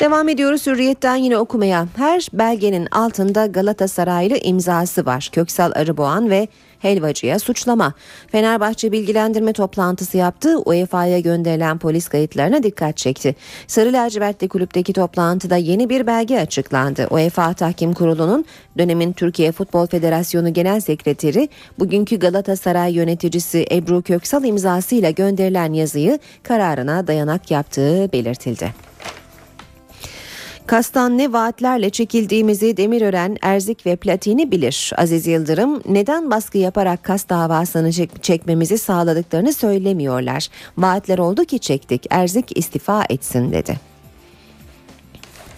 Devam ediyoruz Hürriyet'ten yine okumaya. Her belgenin altında Galatasaraylı imzası var. Köksal Arıboğan ve helvacıya suçlama. Fenerbahçe bilgilendirme toplantısı yaptı. UEFA'ya gönderilen polis kayıtlarına dikkat çekti. Sarı lacivertli kulüpteki toplantıda yeni bir belge açıklandı. UEFA Tahkim Kurulu'nun dönemin Türkiye Futbol Federasyonu Genel Sekreteri bugünkü Galatasaray yöneticisi Ebru Köksal imzasıyla gönderilen yazıyı kararına dayanak yaptığı belirtildi. Kastan ne vaatlerle çekildiğimizi Demirören, Erzik ve Platini bilir. Aziz Yıldırım neden baskı yaparak kas davasını çek- çekmemizi sağladıklarını söylemiyorlar. Vaatler oldu ki çektik. Erzik istifa etsin dedi.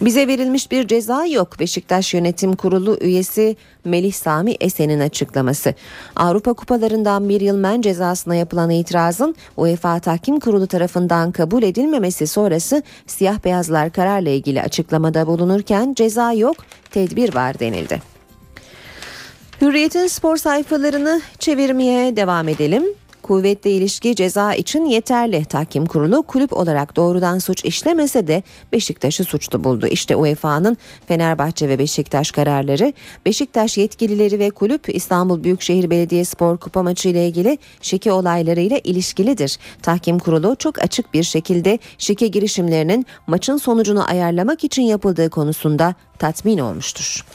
Bize verilmiş bir ceza yok. Beşiktaş Yönetim Kurulu üyesi Melih Sami Esen'in açıklaması. Avrupa Kupalarından bir yıl men cezasına yapılan itirazın UEFA Tahkim Kurulu tarafından kabul edilmemesi sonrası siyah beyazlar kararla ilgili açıklamada bulunurken ceza yok, tedbir var denildi. Hürriyet'in spor sayfalarını çevirmeye devam edelim. Kuvvetli ilişki ceza için yeterli. Tahkim kurulu kulüp olarak doğrudan suç işlemese de Beşiktaş'ı suçlu buldu. İşte UEFA'nın Fenerbahçe ve Beşiktaş kararları. Beşiktaş yetkilileri ve kulüp İstanbul Büyükşehir Belediyespor Kupa maçı ile ilgili şike olaylarıyla ilişkilidir. Tahkim kurulu çok açık bir şekilde şike girişimlerinin maçın sonucunu ayarlamak için yapıldığı konusunda tatmin olmuştur.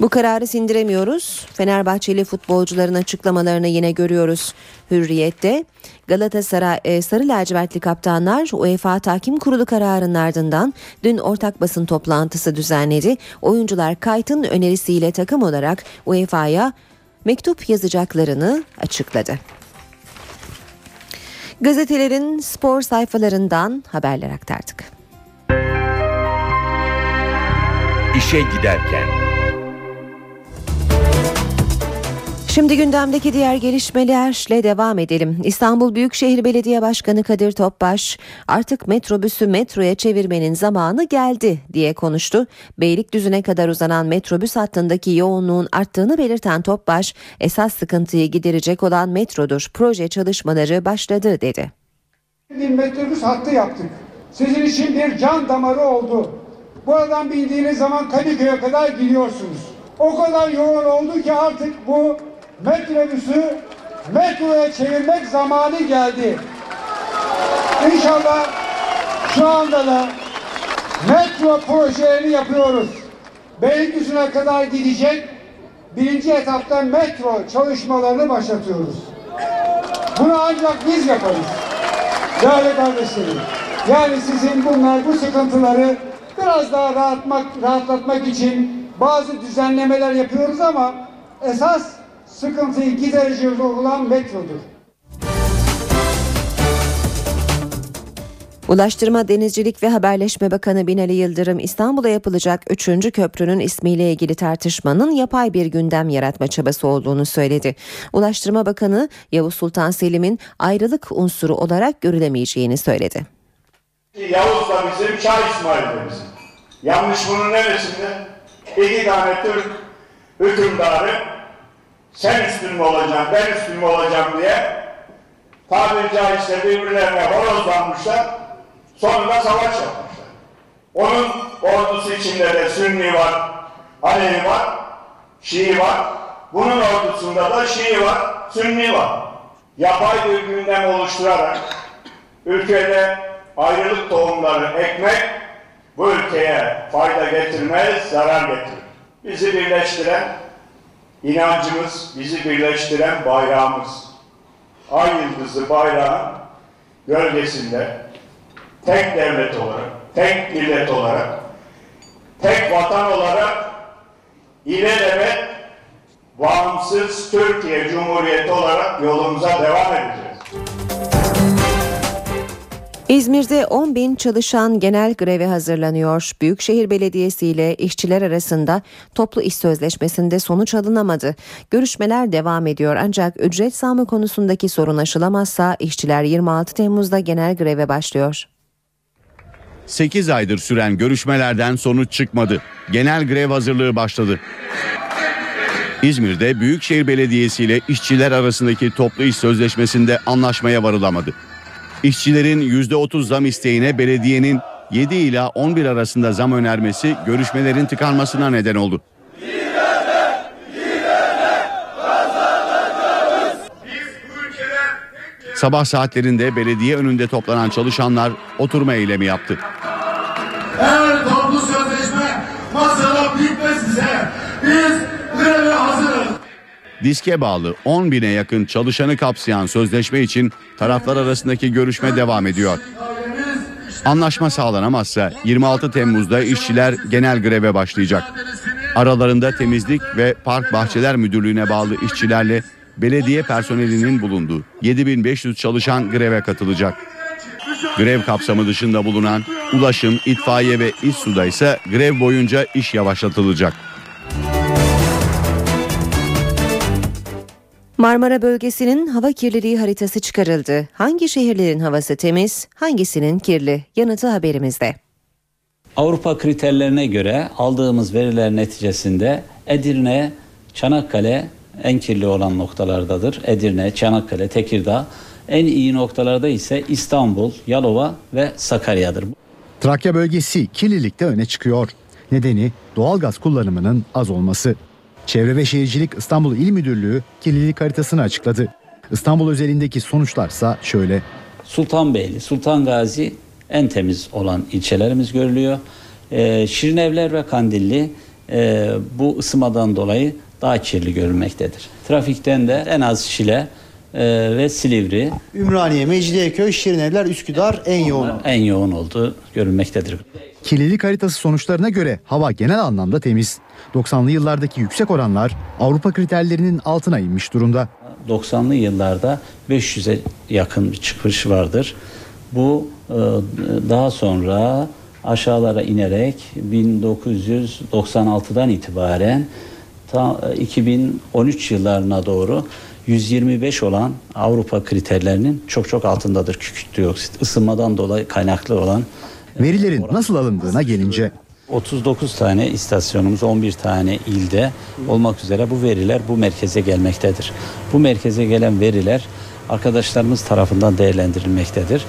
Bu kararı sindiremiyoruz. Fenerbahçeli futbolcuların açıklamalarını yine görüyoruz. Hürriyet'te Galatasaray e, Sarı Lacivertli kaptanlar UEFA Tahkim Kurulu kararının ardından dün ortak basın toplantısı düzenledi. Oyuncular Kayt'ın önerisiyle takım olarak UEFA'ya mektup yazacaklarını açıkladı. Gazetelerin spor sayfalarından haberler aktardık. İşe giderken. Şimdi gündemdeki diğer gelişmelerle devam edelim. İstanbul Büyükşehir Belediye Başkanı Kadir Topbaş artık metrobüsü metroya çevirmenin zamanı geldi diye konuştu. Beylikdüzü'ne kadar uzanan metrobüs hattındaki yoğunluğun arttığını belirten Topbaş esas sıkıntıyı giderecek olan metrodur. Proje çalışmaları başladı dedi. Bir metrobüs hattı yaptık. Sizin için bir can damarı oldu. Buradan bindiğiniz zaman Kadıköy'e kadar gidiyorsunuz. O kadar yoğun oldu ki artık bu metrobüsü metroya çevirmek zamanı geldi. İnşallah şu anda da metro projelerini yapıyoruz. Beylikdüzü'ne kadar gidecek birinci etapta metro çalışmalarını başlatıyoruz. Bunu ancak biz yaparız. Değerli kardeşlerim. Yani sizin bunlar bu sıkıntıları biraz daha rahatmak, rahatlatmak için bazı düzenlemeler yapıyoruz ama esas sıkıntıyı gidereceğiz olan metrodur. Ulaştırma, Denizcilik ve Haberleşme Bakanı Binali Yıldırım İstanbul'a yapılacak 3. köprünün ismiyle ilgili tartışmanın yapay bir gündem yaratma çabası olduğunu söyledi. Ulaştırma Bakanı Yavuz Sultan Selim'in ayrılık unsuru olarak görülemeyeceğini söyledi. Yavuz da bizim, Şah İsmail bizim. Yanlış bunun neresinde? İki tane Türk hükümdarı sen üstün mü olacaksın, ben üstün mü olacağım diye tabiri caizse birbirlerine horozlanmışlar. Sonunda savaş yapmışlar. Onun ordusu içinde de Sünni var, Alevi var, Şii var. Bunun ordusunda da Şii var, Sünni var. Yapay bir gündem oluşturarak ülkede ayrılık tohumları ekmek bu ülkeye fayda getirmez, zarar getirir. Bizi birleştiren inancımız, bizi birleştiren bayrağımız. Ay yıldızı bayrağın gölgesinde tek devlet olarak, tek millet olarak, tek vatan olarak ilelebet bağımsız Türkiye Cumhuriyeti olarak yolumuza devam edeceğiz. İzmir'de 10 bin çalışan genel greve hazırlanıyor. Büyükşehir Belediyesi ile işçiler arasında toplu iş sözleşmesinde sonuç alınamadı. Görüşmeler devam ediyor ancak ücret zammı konusundaki sorun aşılamazsa işçiler 26 Temmuz'da genel greve başlıyor. 8 aydır süren görüşmelerden sonuç çıkmadı. Genel grev hazırlığı başladı. İzmir'de Büyükşehir Belediyesi ile işçiler arasındaki toplu iş sözleşmesinde anlaşmaya varılamadı. İşçilerin %30 zam isteğine belediyenin 7 ila 11 arasında zam önermesi görüşmelerin tıkanmasına neden oldu. Sabah saatlerinde belediye önünde toplanan çalışanlar oturma eylemi yaptı. Eğer toplu sözleşme masada bitmezse biz greve hazırız. Diske bağlı 10 bine yakın çalışanı kapsayan sözleşme için taraflar arasındaki görüşme devam ediyor. Anlaşma sağlanamazsa 26 Temmuz'da işçiler genel greve başlayacak. Aralarında temizlik ve park bahçeler müdürlüğüne bağlı işçilerle belediye personelinin bulunduğu 7500 çalışan greve katılacak. Grev kapsamı dışında bulunan ulaşım, itfaiye ve İSSU'da ise grev boyunca iş yavaşlatılacak. Marmara bölgesinin hava kirliliği haritası çıkarıldı. Hangi şehirlerin havası temiz, hangisinin kirli? Yanıtı haberimizde. Avrupa kriterlerine göre aldığımız veriler neticesinde Edirne, Çanakkale en kirli olan noktalardadır. Edirne, Çanakkale, Tekirdağ. En iyi noktalarda ise İstanbul, Yalova ve Sakarya'dır. Trakya bölgesi kirlilikte öne çıkıyor. Nedeni doğalgaz kullanımının az olması. Çevre ve Şehircilik İstanbul İl Müdürlüğü kirlilik haritasını açıkladı. İstanbul özelindeki sonuçlarsa şöyle. Sultanbeyli, Sultan Gazi en temiz olan ilçelerimiz görülüyor. Ee, Şirinevler ve Kandilli e, bu ısımadan dolayı daha kirli görülmektedir. Trafikten de en az Şile e, ve Silivri Ümraniye, Mecidiyeköy, Şirinevler, Üsküdar en yoğun. en yoğun olduğu görülmektedir. Kirlilik haritası sonuçlarına göre hava genel anlamda temiz. 90'lı yıllardaki yüksek oranlar Avrupa kriterlerinin altına inmiş durumda. 90'lı yıllarda 500'e yakın bir çıkış vardır. Bu e, daha sonra aşağılara inerek 1996'dan itibaren ta 2013 yıllarına doğru 125 olan Avrupa kriterlerinin çok çok altındadır kükürt dioksit. Isınmadan dolayı kaynaklı olan Verilerin nasıl alındığına gelince 39 tane istasyonumuz 11 tane ilde olmak üzere bu veriler bu merkeze gelmektedir. Bu merkeze gelen veriler arkadaşlarımız tarafından değerlendirilmektedir.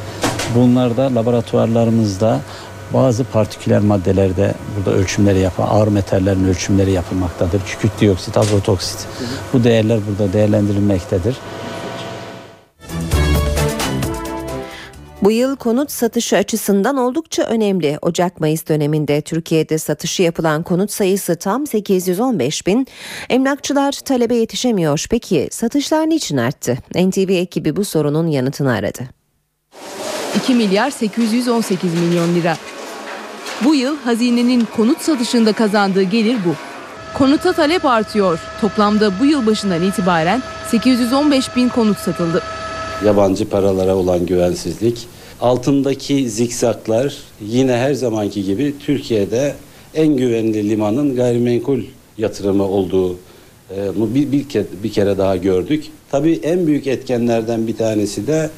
Bunlarda laboratuvarlarımızda bazı partiküler maddelerde burada ölçümleri yapan ağır metallerin ölçümleri yapılmaktadır. Kükürt dioksit, azot oksit. Bu değerler burada değerlendirilmektedir. Bu yıl konut satışı açısından oldukça önemli. Ocak-Mayıs döneminde Türkiye'de satışı yapılan konut sayısı tam 815 bin. Emlakçılar talebe yetişemiyor. Peki satışlar niçin arttı? NTV ekibi bu sorunun yanıtını aradı. 2 milyar 818 milyon lira. Bu yıl hazinenin konut satışında kazandığı gelir bu. Konuta talep artıyor. Toplamda bu yıl başından itibaren 815 bin konut satıldı. Yabancı paralara olan güvensizlik, Altındaki zikzaklar yine her zamanki gibi Türkiye'de en güvenli limanın gayrimenkul yatırımı olduğu bir, bir, kere, bir kere daha gördük. Tabii en büyük etkenlerden bir tanesi de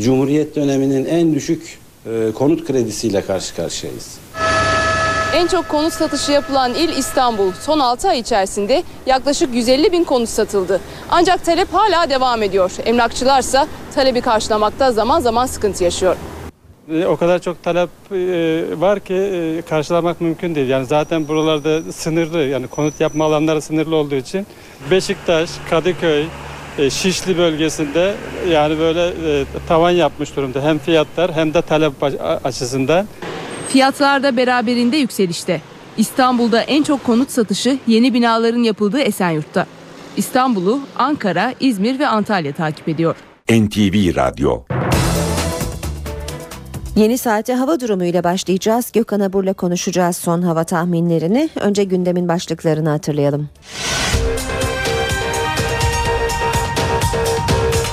Cumhuriyet döneminin en düşük e, konut kredisiyle karşı karşıyayız. En çok konut satışı yapılan il İstanbul. Son 6 ay içerisinde yaklaşık 150 bin konut satıldı. Ancak talep hala devam ediyor. Emlakçılarsa talebi karşılamakta zaman zaman sıkıntı yaşıyor. E, o kadar çok talep e, var ki e, karşılamak mümkün değil. Yani zaten buralarda sınırlı yani konut yapma alanları sınırlı olduğu için Beşiktaş, Kadıköy, Şişli bölgesinde yani böyle tavan yapmış durumda. Hem fiyatlar hem de talep açısından. Fiyatlar da beraberinde yükselişte. İstanbul'da en çok konut satışı yeni binaların yapıldığı Esenyurt'ta. İstanbul'u Ankara, İzmir ve Antalya takip ediyor. NTV Radyo Yeni saate hava durumuyla başlayacağız. Gökhan Abur'la konuşacağız son hava tahminlerini. Önce gündemin başlıklarını hatırlayalım.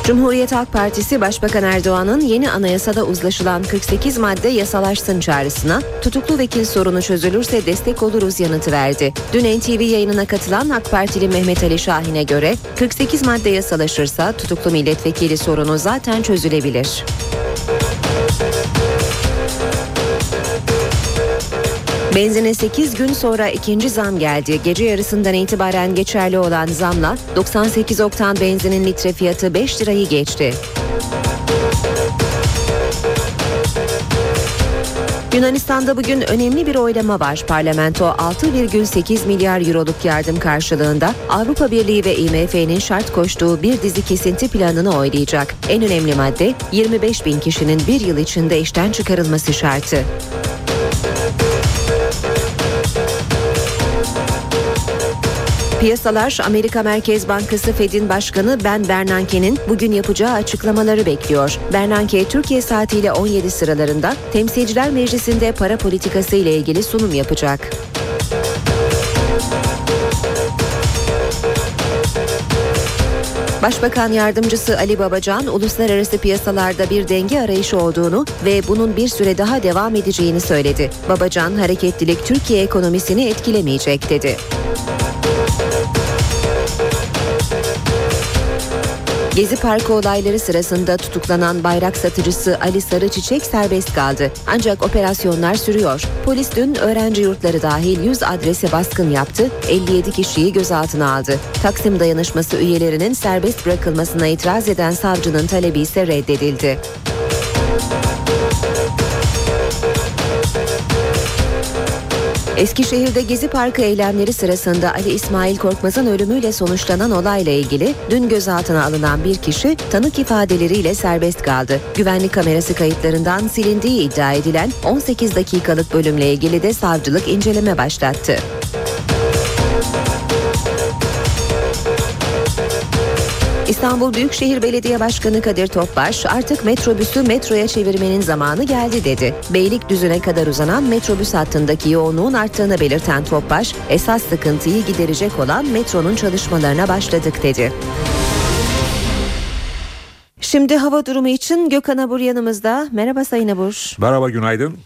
Cumhuriyet Halk Partisi Başbakan Erdoğan'ın yeni anayasada uzlaşılan 48 madde yasalaşsın çağrısına tutuklu vekil sorunu çözülürse destek oluruz yanıtı verdi. Dün NTV yayınına katılan AK Partili Mehmet Ali Şahin'e göre 48 madde yasalaşırsa tutuklu milletvekili sorunu zaten çözülebilir. Benzine 8 gün sonra ikinci zam geldi. Gece yarısından itibaren geçerli olan zamla 98 oktan benzinin litre fiyatı 5 lirayı geçti. Yunanistan'da bugün önemli bir oylama var. Parlamento 6,8 milyar euroluk yardım karşılığında Avrupa Birliği ve IMF'nin şart koştuğu bir dizi kesinti planını oylayacak. En önemli madde 25 bin kişinin bir yıl içinde işten çıkarılması şartı. Piyasalar Amerika Merkez Bankası Fed'in başkanı Ben Bernanke'nin bugün yapacağı açıklamaları bekliyor. Bernanke Türkiye saatiyle 17 sıralarında Temsilciler Meclisi'nde para politikası ile ilgili sunum yapacak. Başbakan yardımcısı Ali Babacan uluslararası piyasalarda bir denge arayışı olduğunu ve bunun bir süre daha devam edeceğini söyledi. Babacan hareketlilik Türkiye ekonomisini etkilemeyecek dedi. Gezi Parkı olayları sırasında tutuklanan bayrak satıcısı Ali Sarıçiçek serbest kaldı. Ancak operasyonlar sürüyor. Polis dün öğrenci yurtları dahil 100 adrese baskın yaptı, 57 kişiyi gözaltına aldı. Taksim dayanışması üyelerinin serbest bırakılmasına itiraz eden savcının talebi ise reddedildi. Eskişehir'de Gezi Parkı eylemleri sırasında Ali İsmail Korkmaz'ın ölümüyle sonuçlanan olayla ilgili dün gözaltına alınan bir kişi tanık ifadeleriyle serbest kaldı. Güvenlik kamerası kayıtlarından silindiği iddia edilen 18 dakikalık bölümle ilgili de savcılık inceleme başlattı. İstanbul Büyükşehir Belediye Başkanı Kadir Topbaş artık metrobüsü metroya çevirmenin zamanı geldi dedi. Beylikdüzü'ne kadar uzanan metrobüs hattındaki yoğunluğun arttığını belirten Topbaş, esas sıkıntıyı giderecek olan metronun çalışmalarına başladık dedi. Şimdi hava durumu için Gökhan Abur yanımızda. Merhaba Sayın Abur. Merhaba günaydın.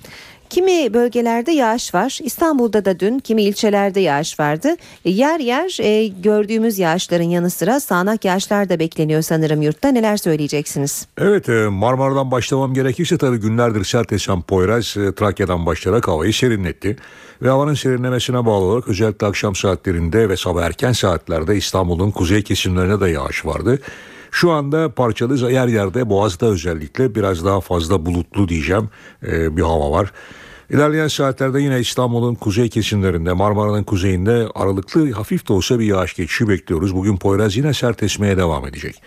Kimi bölgelerde yağış var. İstanbul'da da dün kimi ilçelerde yağış vardı. E, yer yer e, gördüğümüz yağışların yanı sıra sağanak yağışlar da bekleniyor sanırım yurtta. Neler söyleyeceksiniz? Evet e, Marmara'dan başlamam gerekirse tabii günlerdir sert esen Poyraz e, Trakya'dan başlayarak havayı serinletti. Ve havanın serinlemesine bağlı olarak özellikle akşam saatlerinde ve sabah erken saatlerde İstanbul'un kuzey kesimlerine de yağış vardı. Şu anda parçalı yer yerde Boğaz'da özellikle biraz daha fazla bulutlu diyeceğim bir hava var. İlerleyen saatlerde yine İstanbul'un kuzey kesimlerinde Marmara'nın kuzeyinde aralıklı hafif de olsa bir yağış geçişi bekliyoruz. Bugün Poyraz yine sert esmeye devam edecek.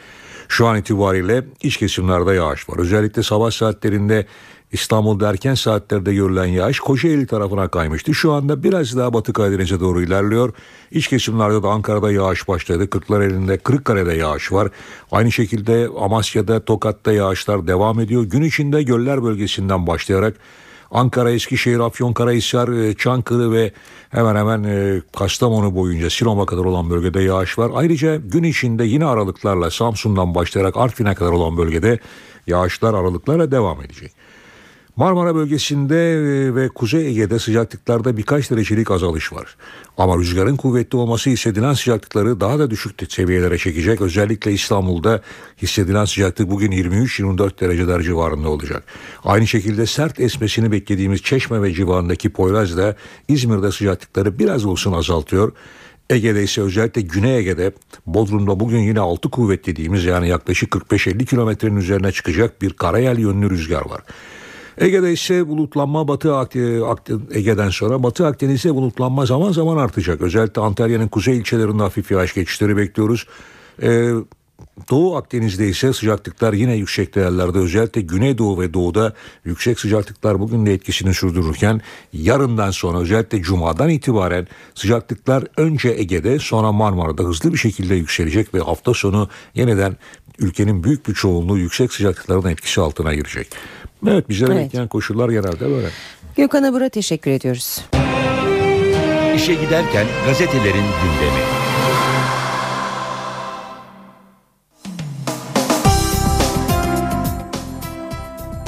Şu an itibariyle iç kesimlerde yağış var. Özellikle sabah saatlerinde İstanbul'da erken saatlerde görülen yağış Kocaeli tarafına kaymıştı. Şu anda biraz daha Batı Karadeniz'e doğru ilerliyor. İç kesimlerde de Ankara'da yağış başladı. Kırklareli'nde, Kırıkkale'de yağış var. Aynı şekilde Amasya'da, Tokat'ta yağışlar devam ediyor. Gün içinde göller bölgesinden başlayarak Ankara, Eskişehir, Afyonkarahisar, e, Çankırı ve hemen hemen e, Kastamonu boyunca Sinop'a kadar olan bölgede yağış var. Ayrıca gün içinde yine aralıklarla Samsun'dan başlayarak Artvin'e kadar olan bölgede yağışlar aralıklarla devam edecek. Marmara bölgesinde e, ve Kuzey Ege'de sıcaklıklarda birkaç derecelik azalış var. Ama rüzgarın kuvvetli olması hissedilen sıcaklıkları daha da düşük seviyelere çekecek. Özellikle İstanbul'da hissedilen sıcaklık bugün 23-24 dereceler civarında olacak. Aynı şekilde sert esmesini beklediğimiz Çeşme ve civarındaki Poyraz da İzmir'de sıcaklıkları biraz olsun azaltıyor. Ege'de ise özellikle Güney Ege'de Bodrum'da bugün yine 6 kuvvet dediğimiz yani yaklaşık 45-50 kilometrenin üzerine çıkacak bir karayel yönlü rüzgar var. Ege'de ise bulutlanma Batı Ege'den sonra Batı Akdeniz'de bulutlanma zaman zaman artacak. Özellikle Antalya'nın kuzey ilçelerinde hafif yağış geçişleri bekliyoruz. Ee, Doğu Akdeniz'de ise sıcaklıklar yine yüksek değerlerde özellikle Güneydoğu ve Doğu'da yüksek sıcaklıklar bugün de etkisini sürdürürken yarından sonra özellikle Cuma'dan itibaren sıcaklıklar önce Ege'de sonra Marmara'da hızlı bir şekilde yükselecek ve hafta sonu yeniden ülkenin büyük bir çoğunluğu yüksek sıcaklıkların etkisi altına girecek. Evet bizlere evet. bekleyen koşullar genelde böyle. Gökhan Abur'a teşekkür ediyoruz. İşe giderken gazetelerin gündemi.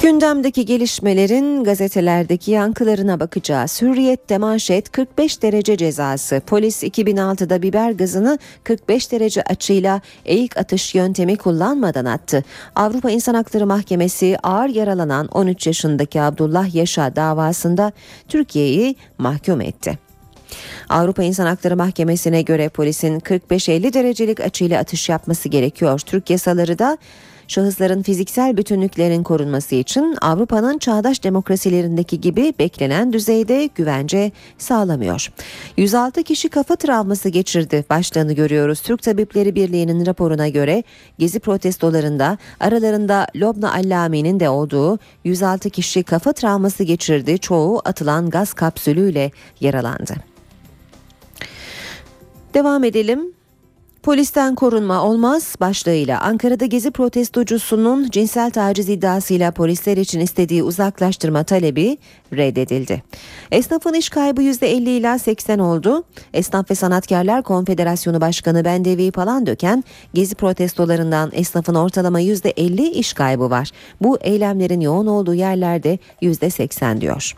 Gündemdeki gelişmelerin gazetelerdeki yankılarına bakacağız. Hürriyet'te manşet 45 derece cezası. Polis 2006'da biber gazını 45 derece açıyla eğik atış yöntemi kullanmadan attı. Avrupa İnsan Hakları Mahkemesi ağır yaralanan 13 yaşındaki Abdullah Yaşa davasında Türkiye'yi mahkum etti. Avrupa İnsan Hakları Mahkemesi'ne göre polisin 45-50 derecelik açıyla atış yapması gerekiyor. Türk yasaları da şahısların fiziksel bütünlüklerin korunması için Avrupa'nın çağdaş demokrasilerindeki gibi beklenen düzeyde güvence sağlamıyor. 106 kişi kafa travması geçirdi başlığını görüyoruz. Türk Tabipleri Birliği'nin raporuna göre gezi protestolarında aralarında Lobna Allami'nin de olduğu 106 kişi kafa travması geçirdi. Çoğu atılan gaz kapsülüyle yaralandı. Devam edelim. Polisten korunma olmaz başlığıyla Ankara'da gezi protestocusunun cinsel taciz iddiasıyla polisler için istediği uzaklaştırma talebi reddedildi. Esnafın iş kaybı %50 ila 80 oldu. Esnaf ve Sanatkarlar Konfederasyonu Başkanı Bendevi Palandöken gezi protestolarından esnafın ortalama %50 iş kaybı var. Bu eylemlerin yoğun olduğu yerlerde %80 diyor.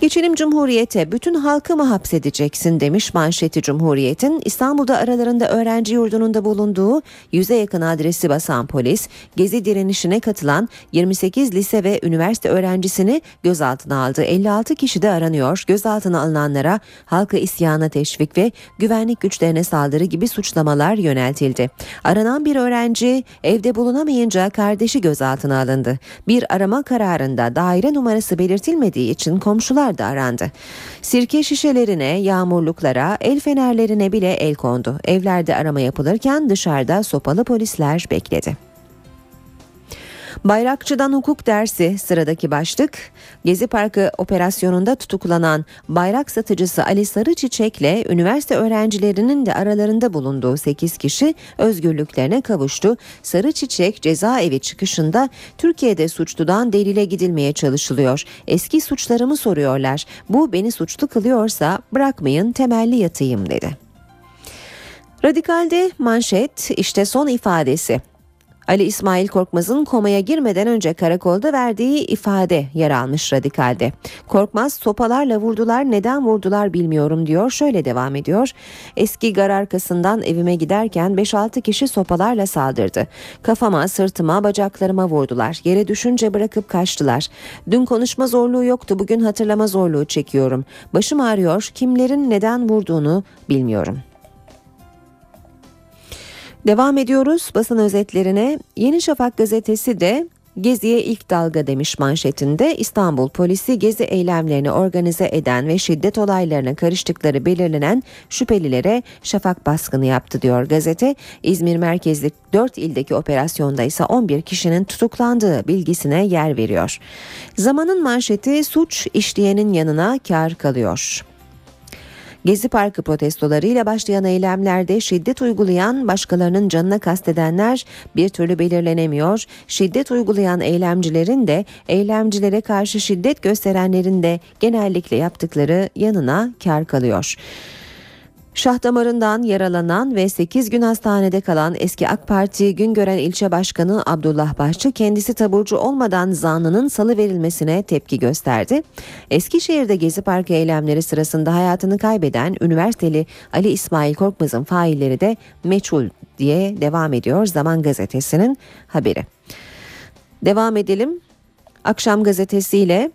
Geçelim Cumhuriyet'e bütün halkı mı hapsedeceksin demiş manşeti Cumhuriyet'in İstanbul'da aralarında öğrenci yurdunun da bulunduğu yüze yakın adresi basan polis gezi direnişine katılan 28 lise ve üniversite öğrencisini gözaltına aldı. 56 kişi de aranıyor. Gözaltına alınanlara halkı isyana teşvik ve güvenlik güçlerine saldırı gibi suçlamalar yöneltildi. Aranan bir öğrenci evde bulunamayınca kardeşi gözaltına alındı. Bir arama kararında daire numarası belirtilmediği için komşular da arandı. Sirke şişelerine, yağmurluklara, el fenerlerine bile el kondu. Evlerde arama yapılırken dışarıda sopalı polisler bekledi. Bayrakçıdan hukuk dersi sıradaki başlık. Gezi Parkı operasyonunda tutuklanan bayrak satıcısı Ali Sarıçiçek ile üniversite öğrencilerinin de aralarında bulunduğu 8 kişi özgürlüklerine kavuştu. Sarıçiçek cezaevi çıkışında Türkiye'de suçludan delile gidilmeye çalışılıyor. Eski suçlarımı soruyorlar. Bu beni suçlu kılıyorsa bırakmayın temelli yatayım dedi. Radikalde manşet işte son ifadesi. Ali İsmail Korkmaz'ın komaya girmeden önce karakolda verdiği ifade yer almış radikalde. Korkmaz sopalarla vurdular neden vurdular bilmiyorum diyor şöyle devam ediyor. Eski gar arkasından evime giderken 5-6 kişi sopalarla saldırdı. Kafama, sırtıma, bacaklarıma vurdular. Yere düşünce bırakıp kaçtılar. Dün konuşma zorluğu yoktu bugün hatırlama zorluğu çekiyorum. Başım ağrıyor kimlerin neden vurduğunu bilmiyorum. Devam ediyoruz basın özetlerine. Yeni Şafak gazetesi de Gezi'ye ilk dalga demiş manşetinde İstanbul polisi gezi eylemlerini organize eden ve şiddet olaylarına karıştıkları belirlenen şüphelilere şafak baskını yaptı diyor gazete. İzmir merkezli 4 ildeki operasyonda ise 11 kişinin tutuklandığı bilgisine yer veriyor. Zamanın manşeti suç işleyenin yanına kar kalıyor. Gezi Parkı protestolarıyla başlayan eylemlerde şiddet uygulayan başkalarının canına kastedenler bir türlü belirlenemiyor. Şiddet uygulayan eylemcilerin de eylemcilere karşı şiddet gösterenlerin de genellikle yaptıkları yanına kar kalıyor. Şah damarından yaralanan ve 8 gün hastanede kalan eski AK Parti Güngören ilçe başkanı Abdullah Başçı kendisi taburcu olmadan zanlının salı verilmesine tepki gösterdi. Eskişehir'de Gezi Parkı eylemleri sırasında hayatını kaybeden üniversiteli Ali İsmail Korkmaz'ın failleri de meçhul diye devam ediyor Zaman Gazetesi'nin haberi. Devam edelim. Akşam gazetesiyle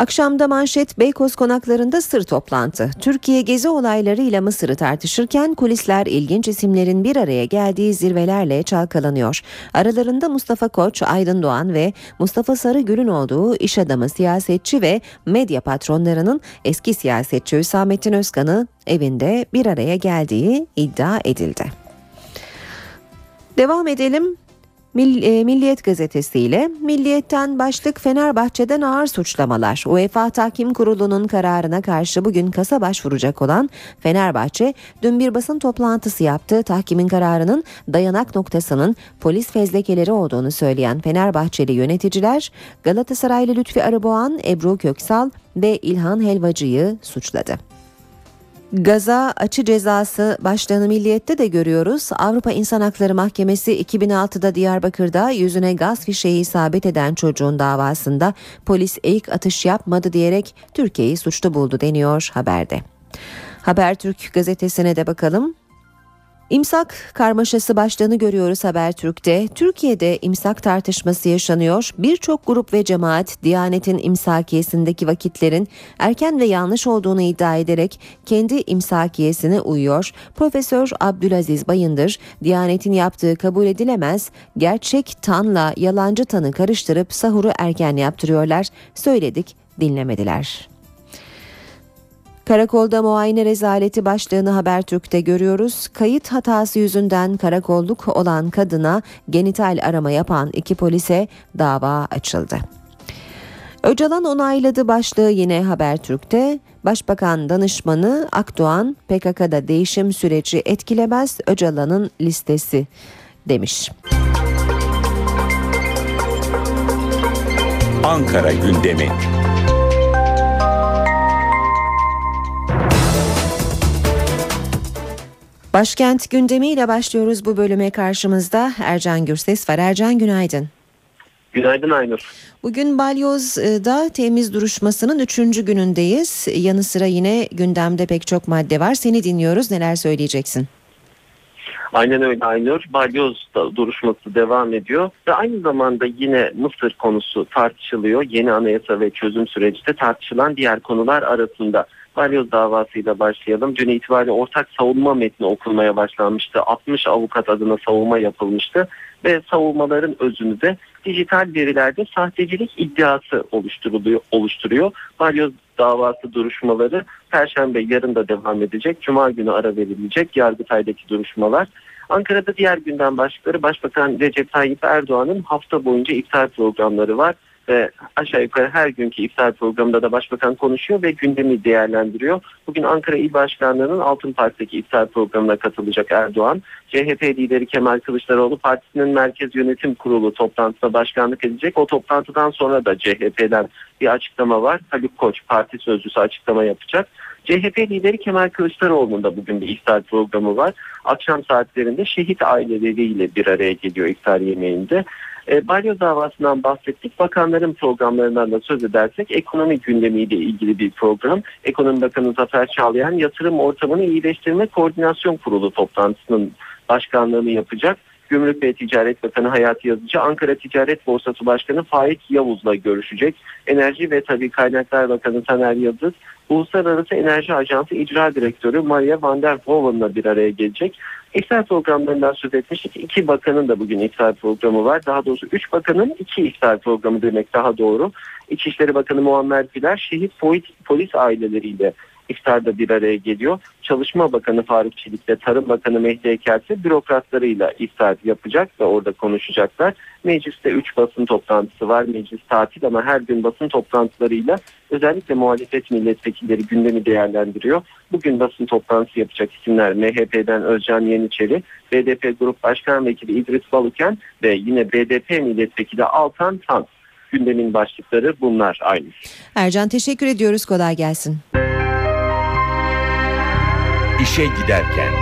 Akşamda manşet Beykoz konaklarında sır toplantı. Türkiye gezi olaylarıyla Mısır'ı tartışırken kulisler ilginç isimlerin bir araya geldiği zirvelerle çalkalanıyor. Aralarında Mustafa Koç, Aydın Doğan ve Mustafa Sarıgül'ün olduğu iş adamı, siyasetçi ve medya patronlarının eski siyasetçi Hüsamettin Özkan'ı evinde bir araya geldiği iddia edildi. Devam edelim. E, Milliyet gazetesiyle Milliyet'ten başlık Fenerbahçe'den ağır suçlamalar. UEFA Tahkim Kurulu'nun kararına karşı bugün kasa başvuracak olan Fenerbahçe dün bir basın toplantısı yaptı. Tahkimin kararının dayanak noktasının polis fezlekeleri olduğunu söyleyen Fenerbahçeli yöneticiler Galatasaraylı Lütfi Arıboğan, Ebru Köksal ve İlhan Helvacı'yı suçladı. Gaza açı cezası başlığını milliyette de görüyoruz. Avrupa İnsan Hakları Mahkemesi 2006'da Diyarbakır'da yüzüne gaz fişeği isabet eden çocuğun davasında polis eğik atış yapmadı diyerek Türkiye'yi suçlu buldu deniyor haberde. Habertürk gazetesine de bakalım. İmsak karmaşası başlığını görüyoruz Habertürk'te. Türkiye'de imsak tartışması yaşanıyor. Birçok grup ve cemaat Diyanet'in imsakiyesindeki vakitlerin erken ve yanlış olduğunu iddia ederek kendi imsakiyesine uyuyor. Profesör Abdülaziz Bayındır, Diyanet'in yaptığı kabul edilemez, gerçek tanla yalancı tanı karıştırıp sahuru erken yaptırıyorlar. Söyledik, dinlemediler. Karakolda muayene rezaleti başlığını Habertürk'te görüyoruz. Kayıt hatası yüzünden karakolluk olan kadına genital arama yapan iki polise dava açıldı. Öcalan onayladı başlığı yine Habertürk'te. Başbakan danışmanı Akdoğan PKK'da değişim süreci etkilemez Öcalan'ın listesi demiş. Ankara gündemi. Başkent gündemiyle başlıyoruz bu bölüme karşımızda Ercan Gürses var. Ercan günaydın. Günaydın Aynur. Bugün Balyoz'da temiz duruşmasının üçüncü günündeyiz. Yanı sıra yine gündemde pek çok madde var. Seni dinliyoruz. Neler söyleyeceksin? Aynen öyle Aynur. Balyoz da duruşması devam ediyor ve aynı zamanda yine Mısır konusu tartışılıyor. Yeni anayasa ve çözüm süreci de tartışılan diğer konular arasında. Balyoz davasıyla başlayalım. Dün itibariyle ortak savunma metni okunmaya başlanmıştı. 60 avukat adına savunma yapılmıştı ve savunmaların özünü de dijital verilerde sahtecilik iddiası oluşturuluyor, oluşturuyor. Balyoz davası duruşmaları Perşembe yarın da devam edecek. Cuma günü ara verilecek Yargıtay'daki duruşmalar. Ankara'da diğer gündem başlıkları Başbakan Recep Tayyip Erdoğan'ın hafta boyunca iftar programları var ve aşağı yukarı her günkü iftar programında da başbakan konuşuyor ve gündemi değerlendiriyor. Bugün Ankara İl Başkanlığı'nın Altın Park'taki iftar programına katılacak Erdoğan. CHP lideri Kemal Kılıçdaroğlu partisinin Merkez Yönetim Kurulu toplantısına başkanlık edecek. O toplantıdan sonra da CHP'den bir açıklama var. Haluk Koç parti sözcüsü açıklama yapacak. CHP lideri Kemal Kılıçdaroğlu'nun da bugün bir iftar programı var. Akşam saatlerinde şehit aileleriyle bir araya geliyor iftar yemeğinde. E, balyoz davasından bahsettik. Bakanların programlarından da söz edersek ekonomi gündemiyle ilgili bir program. Ekonomi Bakanı Zafer Çağlayan yatırım ortamını iyileştirme koordinasyon kurulu toplantısının başkanlığını yapacak. Gümrük ve Ticaret Bakanı Hayati Yazıcı Ankara Ticaret Borsası Başkanı Faik Yavuz'la görüşecek. Enerji ve Tabi Kaynaklar Bakanı Taner Yıldız, Uluslararası Enerji Ajansı İcra Direktörü Maria van der Hoeven'la bir araya gelecek. İftar programlarından söz etmiştik. İki bakanın da bugün iftar programı var. Daha doğrusu üç bakanın iki iftar programı demek daha doğru. İçişleri Bakanı Muammer Güler şehit polis aileleriyle iftarda bir araya geliyor. Çalışma Bakanı Faruk Çelik ve Tarım Bakanı Mehdi Eker ise bürokratlarıyla iftar yapacak ve orada konuşacaklar. Mecliste 3 basın toplantısı var. Meclis tatil ama her gün basın toplantılarıyla özellikle muhalefet milletvekilleri gündemi değerlendiriyor. Bugün basın toplantısı yapacak isimler MHP'den Özcan Yeniçeri, BDP Grup Başkan Vekili İdris Balıken ve yine BDP milletvekili Altan Tan. Gündemin başlıkları bunlar aynı. Ercan teşekkür ediyoruz. Kolay gelsin. İşe giderken.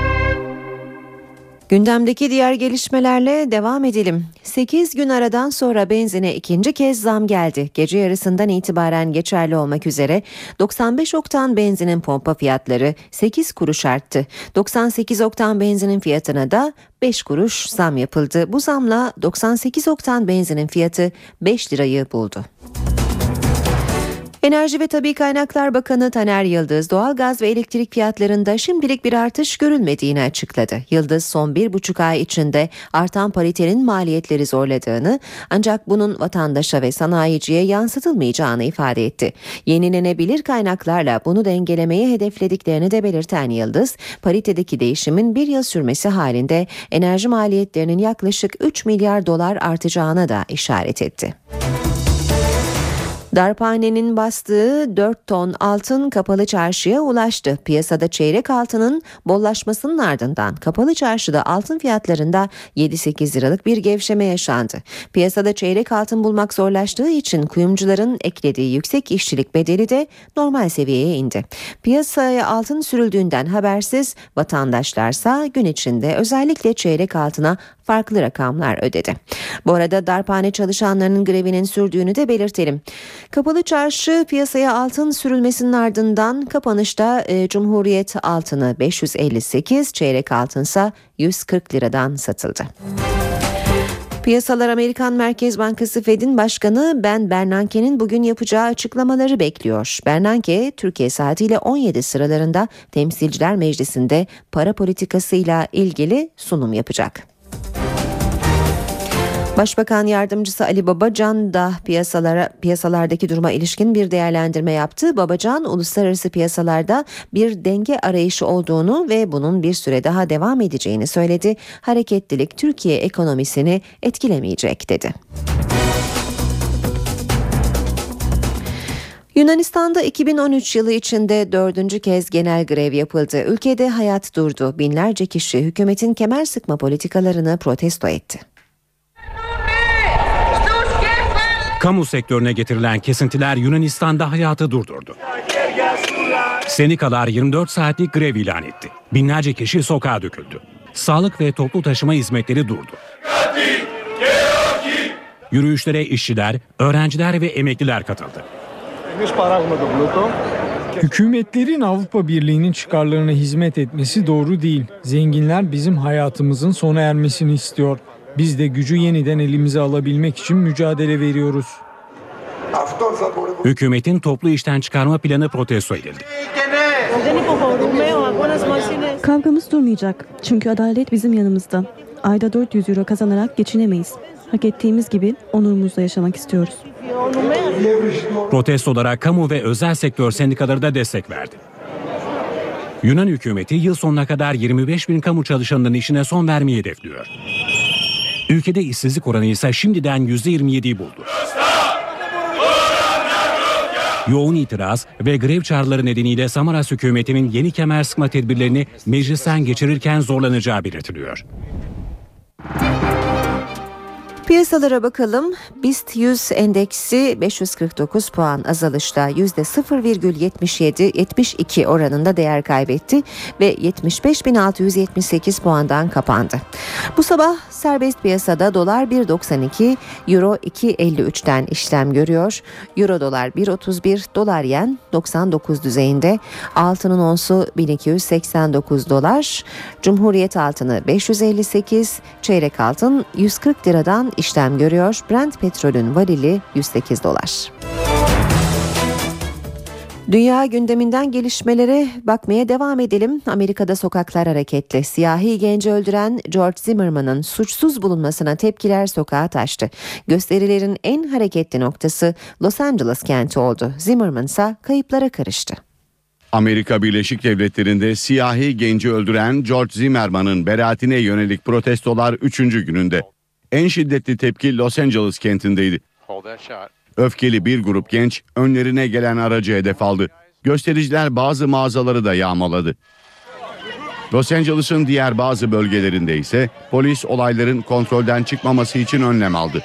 Gündemdeki diğer gelişmelerle devam edelim. 8 gün aradan sonra benzine ikinci kez zam geldi. Gece yarısından itibaren geçerli olmak üzere 95 oktan benzinin pompa fiyatları 8 kuruş arttı. 98 oktan benzinin fiyatına da 5 kuruş zam yapıldı. Bu zamla 98 oktan benzinin fiyatı 5 lirayı buldu. Enerji ve Tabi Kaynaklar Bakanı Taner Yıldız, doğalgaz ve elektrik fiyatlarında şimdilik bir artış görülmediğini açıkladı. Yıldız son bir buçuk ay içinde artan paritenin maliyetleri zorladığını ancak bunun vatandaşa ve sanayiciye yansıtılmayacağını ifade etti. Yenilenebilir kaynaklarla bunu dengelemeye hedeflediklerini de belirten Yıldız, paritedeki değişimin bir yıl sürmesi halinde enerji maliyetlerinin yaklaşık 3 milyar dolar artacağına da işaret etti. Darphanenin bastığı 4 ton altın kapalı çarşıya ulaştı. Piyasada çeyrek altının bollaşmasının ardından kapalı çarşıda altın fiyatlarında 7-8 liralık bir gevşeme yaşandı. Piyasada çeyrek altın bulmak zorlaştığı için kuyumcuların eklediği yüksek işçilik bedeli de normal seviyeye indi. Piyasaya altın sürüldüğünden habersiz vatandaşlarsa gün içinde özellikle çeyrek altına farklı rakamlar ödedi. Bu arada darphane çalışanlarının grevinin sürdüğünü de belirtelim. Kapalı çarşı piyasaya altın sürülmesinin ardından kapanışta e, Cumhuriyet altını 558, çeyrek altınsa 140 liradan satıldı. Piyasalar Amerikan Merkez Bankası Fed'in başkanı Ben Bernanke'nin bugün yapacağı açıklamaları bekliyor. Bernanke, Türkiye saatiyle 17 sıralarında Temsilciler Meclisi'nde para politikasıyla ilgili sunum yapacak. Başbakan Yardımcısı Ali Babacan da piyasalara piyasalardaki duruma ilişkin bir değerlendirme yaptı. Babacan uluslararası piyasalarda bir denge arayışı olduğunu ve bunun bir süre daha devam edeceğini söyledi. Hareketlilik Türkiye ekonomisini etkilemeyecek dedi. Yunanistan'da 2013 yılı içinde dördüncü kez genel grev yapıldı. Ülkede hayat durdu. Binlerce kişi hükümetin kemer sıkma politikalarını protesto etti. Kamu sektörüne getirilen kesintiler Yunanistan'da hayatı durdurdu. Sendikalar 24 saatlik grev ilan etti. Binlerce kişi sokağa döküldü. Sağlık ve toplu taşıma hizmetleri durdu. Yürüyüşlere işçiler, öğrenciler ve emekliler katıldı. Hükümetlerin Avrupa Birliği'nin çıkarlarına hizmet etmesi doğru değil. Zenginler bizim hayatımızın sona ermesini istiyor. Biz de gücü yeniden elimize alabilmek için mücadele veriyoruz. Hükümetin toplu işten çıkarma planı protesto edildi. Kavgamız durmayacak. Çünkü adalet bizim yanımızda. Ayda 400 euro kazanarak geçinemeyiz. Hak ettiğimiz gibi onurumuzla yaşamak istiyoruz. Protestolara kamu ve özel sektör sendikaları da destek verdi. Yunan hükümeti yıl sonuna kadar 25 bin kamu çalışanının işine son vermeyi hedefliyor. Ülkede işsizlik oranı ise şimdiden %27'yi buldu. Yoğun itiraz ve grev çağrıları nedeniyle Samaras hükümetinin yeni kemer sıkma tedbirlerini meclisten geçirirken zorlanacağı belirtiliyor. Piyasalara bakalım. BIST 100 endeksi 549 puan azalışta %0,77 72 oranında değer kaybetti ve 75.678 puandan kapandı. Bu sabah serbest piyasada dolar 1.92, euro 2.53'ten işlem görüyor. Euro dolar 1.31, dolar yen 99 düzeyinde. Altının onsu 1289 dolar. Cumhuriyet altını 558, çeyrek altın 140 liradan işlem görüyor. Brent petrolün varili 108 dolar. Dünya gündeminden gelişmelere bakmaya devam edelim. Amerika'da sokaklar hareketli. Siyahi genci öldüren George Zimmerman'ın suçsuz bulunmasına tepkiler sokağa taştı. Gösterilerin en hareketli noktası Los Angeles kenti oldu. Zimmerman ise kayıplara karıştı. Amerika Birleşik Devletleri'nde siyahi genci öldüren George Zimmerman'ın beraatine yönelik protestolar 3. gününde. En şiddetli tepki Los Angeles kentindeydi. Öfkeli bir grup genç önlerine gelen aracı hedef aldı. Göstericiler bazı mağazaları da yağmaladı. Los Angeles'ın diğer bazı bölgelerinde ise polis olayların kontrolden çıkmaması için önlem aldı.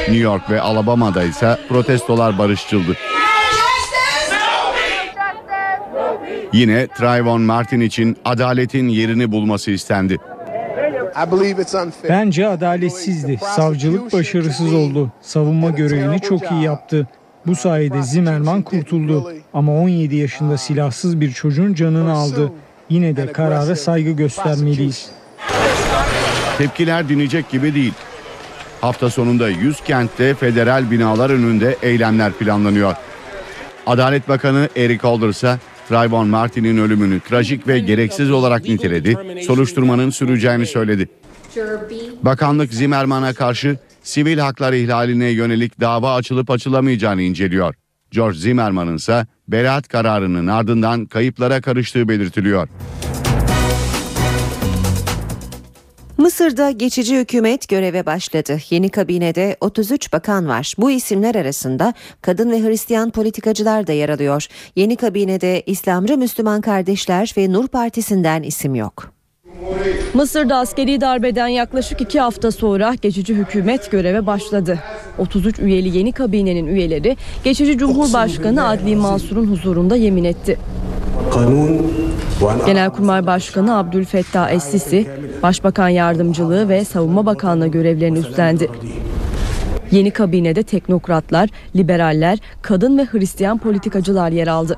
New York ve Alabama'da ise protestolar barışçıldı. Yine Trayvon Martin için adaletin yerini bulması istendi. Bence adaletsizdi. Savcılık başarısız oldu. Savunma görevini çok iyi yaptı. Bu sayede Zimmerman kurtuldu. Ama 17 yaşında silahsız bir çocuğun canını aldı. Yine de karara saygı göstermeliyiz. Tepkiler dinecek gibi değil. Hafta sonunda 100 kentte federal binalar önünde eylemler planlanıyor. Adalet Bakanı Eric Holder ise Trayvon Martin'in ölümünü trajik ve gereksiz olarak niteledi, soruşturmanın süreceğini söyledi. Bakanlık Zimmerman'a karşı sivil haklar ihlaline yönelik dava açılıp açılamayacağını inceliyor. George Zimmerman'ın ise beraat kararının ardından kayıplara karıştığı belirtiliyor. Mısır'da geçici hükümet göreve başladı. Yeni kabinede 33 bakan var. Bu isimler arasında kadın ve Hristiyan politikacılar da yer alıyor. Yeni kabinede İslamcı Müslüman Kardeşler ve Nur Partisi'nden isim yok. Mısır'da askeri darbeden yaklaşık iki hafta sonra geçici hükümet göreve başladı. 33 üyeli yeni kabinenin üyeleri geçici Cumhurbaşkanı Adli Mansur'un huzurunda yemin etti. Genelkurmay Başkanı Abdülfettah Es-Sisi, Başbakan Yardımcılığı ve Savunma Bakanlığı görevlerini üstlendi. Yeni kabinede teknokratlar, liberaller, kadın ve Hristiyan politikacılar yer aldı.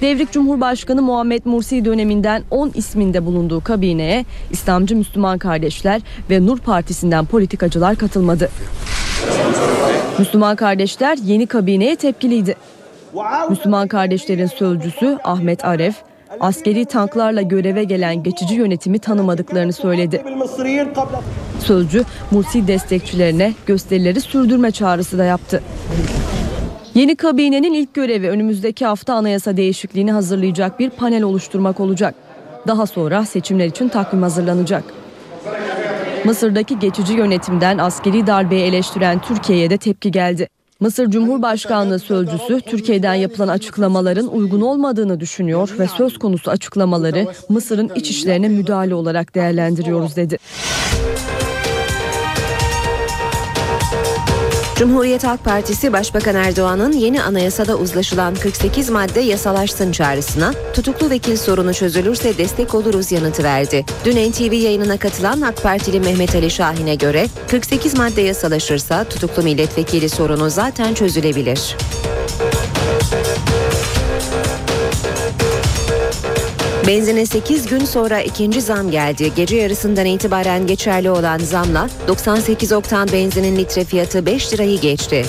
Devrik Cumhurbaşkanı Muhammed Mursi döneminden 10 isminde bulunduğu kabineye İslamcı Müslüman Kardeşler ve Nur Partisi'nden politikacılar katılmadı. Müslüman Kardeşler yeni kabineye tepkiliydi. Müslüman Kardeşlerin sözcüsü Ahmet Aref, askeri tanklarla göreve gelen geçici yönetimi tanımadıklarını söyledi. Sözcü Mursi destekçilerine gösterileri sürdürme çağrısı da yaptı. Yeni kabinenin ilk görevi önümüzdeki hafta anayasa değişikliğini hazırlayacak bir panel oluşturmak olacak. Daha sonra seçimler için takvim hazırlanacak. Mısır'daki geçici yönetimden askeri darbeyi eleştiren Türkiye'ye de tepki geldi. Mısır Cumhurbaşkanlığı sözcüsü Türkiye'den yapılan açıklamaların uygun olmadığını düşünüyor ve söz konusu açıklamaları Mısır'ın iç işlerine müdahale olarak değerlendiriyoruz dedi. Cumhuriyet Halk Partisi Başbakan Erdoğan'ın yeni anayasada uzlaşılan 48 madde yasalaşsın çağrısına tutuklu vekil sorunu çözülürse destek oluruz yanıtı verdi. Dün NTV yayınına katılan AK Partili Mehmet Ali Şahin'e göre 48 madde yasalaşırsa tutuklu milletvekili sorunu zaten çözülebilir. Benzine 8 gün sonra ikinci zam geldi. Gece yarısından itibaren geçerli olan zamla 98 oktan benzinin litre fiyatı 5 lirayı geçti.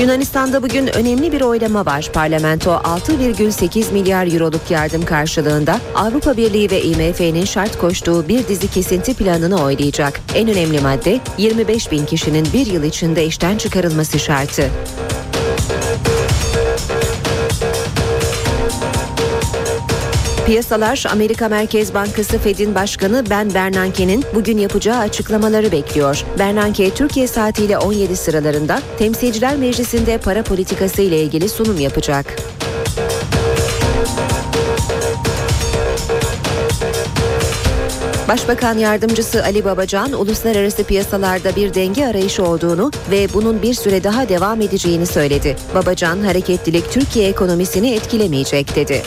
Yunanistan'da bugün önemli bir oylama var. Parlamento 6,8 milyar euroluk yardım karşılığında Avrupa Birliği ve IMF'nin şart koştuğu bir dizi kesinti planını oylayacak. En önemli madde 25 bin kişinin bir yıl içinde işten çıkarılması şartı. Piyasalar Amerika Merkez Bankası Fed'in başkanı Ben Bernanke'nin bugün yapacağı açıklamaları bekliyor. Bernanke Türkiye saatiyle 17 sıralarında Temsilciler Meclisi'nde para politikası ile ilgili sunum yapacak. Başbakan yardımcısı Ali Babacan uluslararası piyasalarda bir denge arayışı olduğunu ve bunun bir süre daha devam edeceğini söyledi. Babacan hareketlilik Türkiye ekonomisini etkilemeyecek dedi.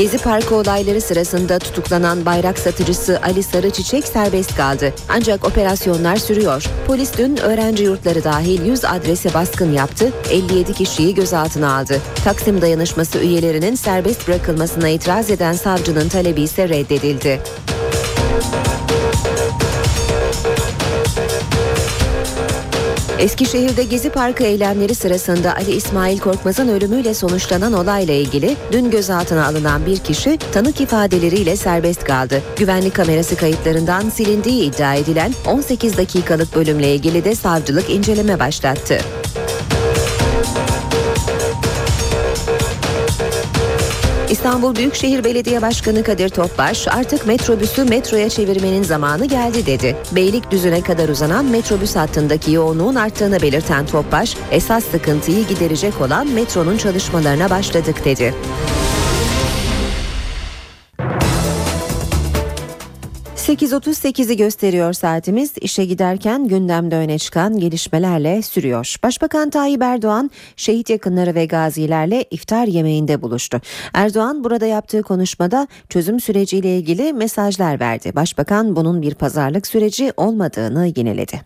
Gezi Parkı olayları sırasında tutuklanan bayrak satıcısı Ali Sarıçiçek serbest kaldı. Ancak operasyonlar sürüyor. Polis dün öğrenci yurtları dahil 100 adrese baskın yaptı, 57 kişiyi gözaltına aldı. Taksim dayanışması üyelerinin serbest bırakılmasına itiraz eden savcının talebi ise reddedildi. Eskişehir'de Gezi Parkı eylemleri sırasında Ali İsmail Korkmaz'ın ölümüyle sonuçlanan olayla ilgili dün gözaltına alınan bir kişi tanık ifadeleriyle serbest kaldı. Güvenlik kamerası kayıtlarından silindiği iddia edilen 18 dakikalık bölümle ilgili de savcılık inceleme başlattı. İstanbul Büyükşehir Belediye Başkanı Kadir Topbaş artık metrobüsü metroya çevirmenin zamanı geldi dedi. Beylikdüzü'ne kadar uzanan metrobüs hattındaki yoğunluğun arttığını belirten Topbaş, esas sıkıntıyı giderecek olan metronun çalışmalarına başladık dedi. 8.38'i gösteriyor saatimiz. İşe giderken gündemde öne çıkan gelişmelerle sürüyor. Başbakan Tayyip Erdoğan şehit yakınları ve gazilerle iftar yemeğinde buluştu. Erdoğan burada yaptığı konuşmada çözüm süreciyle ilgili mesajlar verdi. Başbakan bunun bir pazarlık süreci olmadığını yineledi.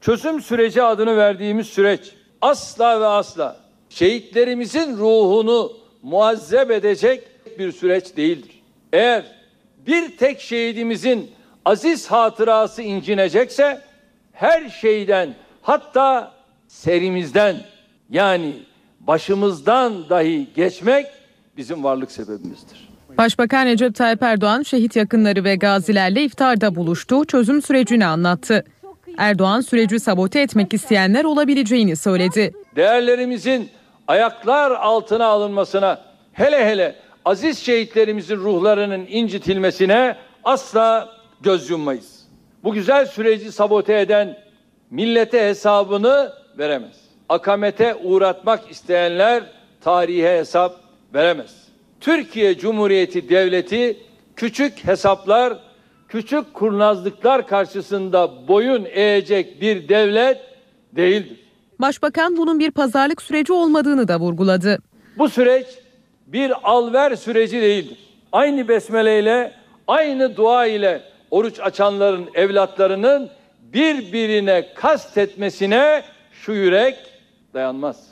Çözüm süreci adını verdiğimiz süreç asla ve asla şehitlerimizin ruhunu muazzeb edecek bir süreç değildir. Eğer bir tek şehidimizin aziz hatırası incinecekse her şeyden hatta serimizden yani başımızdan dahi geçmek bizim varlık sebebimizdir. Başbakan Recep Tayyip Erdoğan şehit yakınları ve gazilerle iftarda buluştu, çözüm sürecini anlattı. Erdoğan süreci sabote etmek isteyenler olabileceğini söyledi. Değerlerimizin ayaklar altına alınmasına hele hele aziz şehitlerimizin ruhlarının incitilmesine asla göz yummayız. Bu güzel süreci sabote eden millete hesabını veremez. Akamete uğratmak isteyenler tarihe hesap veremez. Türkiye Cumhuriyeti Devleti küçük hesaplar, küçük kurnazlıklar karşısında boyun eğecek bir devlet değildir. Başbakan bunun bir pazarlık süreci olmadığını da vurguladı. Bu süreç bir alver süreci değildir. Aynı besmele ile, aynı dua ile oruç açanların evlatlarının birbirine kastetmesine şu yürek dayanmaz.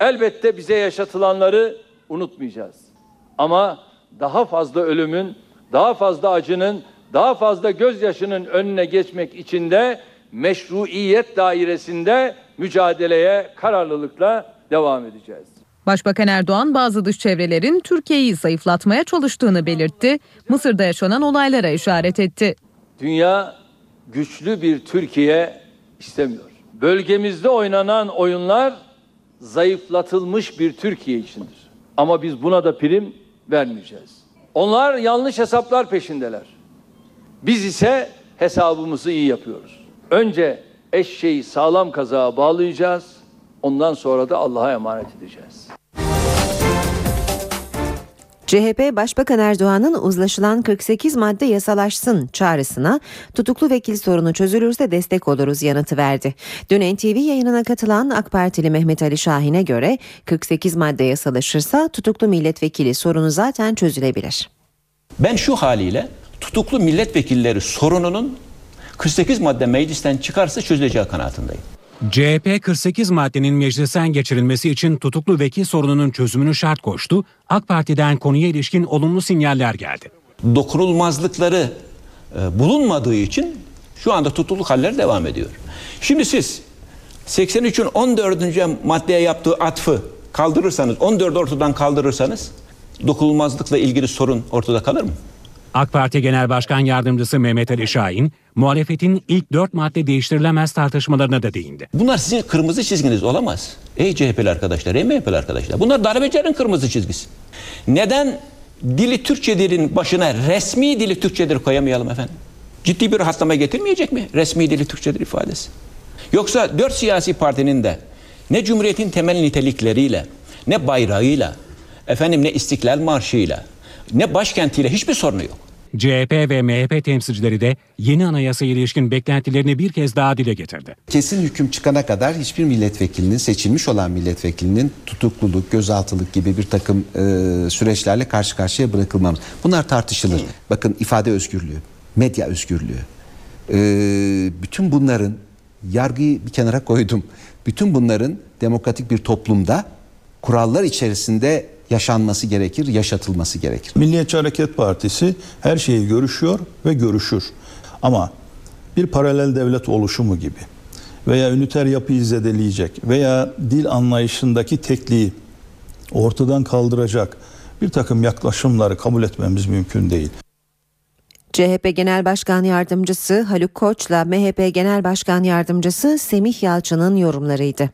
Elbette bize yaşatılanları unutmayacağız. Ama daha fazla ölümün, daha fazla acının, daha fazla gözyaşının önüne geçmek için de meşruiyet dairesinde mücadeleye kararlılıkla devam edeceğiz. Başbakan Erdoğan bazı dış çevrelerin Türkiye'yi zayıflatmaya çalıştığını belirtti. Mısır'da yaşanan olaylara işaret etti. Dünya güçlü bir Türkiye istemiyor. Bölgemizde oynanan oyunlar zayıflatılmış bir Türkiye içindir. Ama biz buna da prim vermeyeceğiz. Onlar yanlış hesaplar peşindeler. Biz ise hesabımızı iyi yapıyoruz. Önce eşeği sağlam kazağa bağlayacağız. Ondan sonra da Allah'a emanet edeceğiz. CHP Başbakan Erdoğan'ın uzlaşılan 48 madde yasalaşsın çağrısına tutuklu vekil sorunu çözülürse destek oluruz yanıtı verdi. Dün NTV yayınına katılan AK Partili Mehmet Ali Şahin'e göre 48 madde yasalaşırsa tutuklu milletvekili sorunu zaten çözülebilir. Ben şu haliyle tutuklu milletvekilleri sorununun 48 madde meclisten çıkarsa çözüleceği kanaatindeyim. CHP 48 maddenin meclisten geçirilmesi için tutuklu vekil sorununun çözümünü şart koştu. AK Parti'den konuya ilişkin olumlu sinyaller geldi. Dokunulmazlıkları e, bulunmadığı için şu anda tutukluk halleri devam ediyor. Şimdi siz 83'ün 14. maddeye yaptığı atfı kaldırırsanız, 14 ortadan kaldırırsanız dokunulmazlıkla ilgili sorun ortada kalır mı? AK Parti Genel Başkan Yardımcısı Mehmet Ali Şahin, muhalefetin ilk dört madde değiştirilemez tartışmalarına da değindi. Bunlar sizin kırmızı çizginiz olamaz. Ey CHP'li arkadaşlar, ey MHP'li arkadaşlar. Bunlar darbecilerin kırmızı çizgisi. Neden dili Türkçe dilin başına resmi dili Türkçedir koyamayalım efendim? Ciddi bir rahatlama getirmeyecek mi resmi dili Türkçedir ifadesi? Yoksa dört siyasi partinin de ne Cumhuriyet'in temel nitelikleriyle, ne bayrağıyla, efendim ne İstiklal Marşı'yla, ne başkentiyle hiçbir sorunu yok. CHP ve MHP temsilcileri de yeni anayasaya ilişkin beklentilerini bir kez daha dile getirdi. Kesin hüküm çıkana kadar hiçbir milletvekilinin seçilmiş olan milletvekilinin tutukluluk, gözaltılık gibi bir takım e, süreçlerle karşı karşıya bırakılmamız. Bunlar tartışılır. Bakın ifade özgürlüğü, medya özgürlüğü. E, bütün bunların yargıyı bir kenara koydum. Bütün bunların demokratik bir toplumda kurallar içerisinde yaşanması gerekir, yaşatılması gerekir. Milliyetçi Hareket Partisi her şeyi görüşüyor ve görüşür. Ama bir paralel devlet oluşumu gibi veya üniter yapıyı zedeleyecek veya dil anlayışındaki tekliği ortadan kaldıracak bir takım yaklaşımları kabul etmemiz mümkün değil. CHP Genel Başkan Yardımcısı Haluk Koç'la MHP Genel Başkan Yardımcısı Semih Yalçın'ın yorumlarıydı.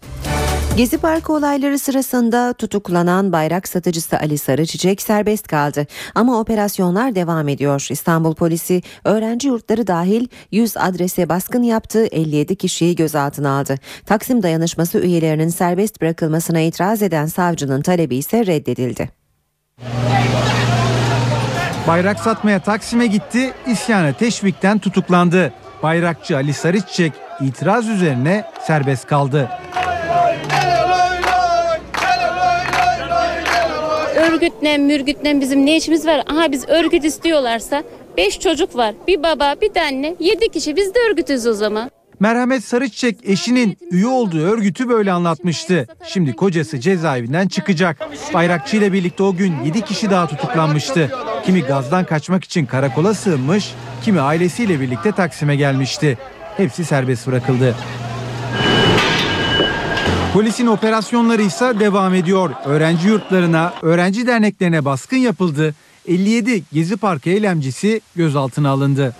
Gezi Parkı olayları sırasında tutuklanan bayrak satıcısı Ali Sarıçiçek serbest kaldı. Ama operasyonlar devam ediyor. İstanbul polisi öğrenci yurtları dahil 100 adrese baskın yaptı, 57 kişiyi gözaltına aldı. Taksim dayanışması üyelerinin serbest bırakılmasına itiraz eden savcının talebi ise reddedildi. Bayrak satmaya Taksim'e gitti, isyana teşvikten tutuklandı. Bayrakçı Ali Sarıçiçek itiraz üzerine serbest kaldı. Örgütle mürgütle bizim ne işimiz var? Aha biz örgüt istiyorlarsa 5 çocuk var. Bir baba bir de anne 7 kişi biz de örgütüz o zaman. Merhamet Sarıçiçek eşinin üye olduğu örgütü böyle anlatmıştı. Şimdi kocası cezaevinden çıkacak. Bayrakçı ile birlikte o gün 7 kişi daha tutuklanmıştı. Kimi gazdan kaçmak için karakola sığınmış, kimi ailesiyle birlikte Taksim'e gelmişti. Hepsi serbest bırakıldı. Polisin operasyonları ise devam ediyor. Öğrenci yurtlarına, öğrenci derneklerine baskın yapıldı. 57 Gezi Parkı eylemcisi gözaltına alındı.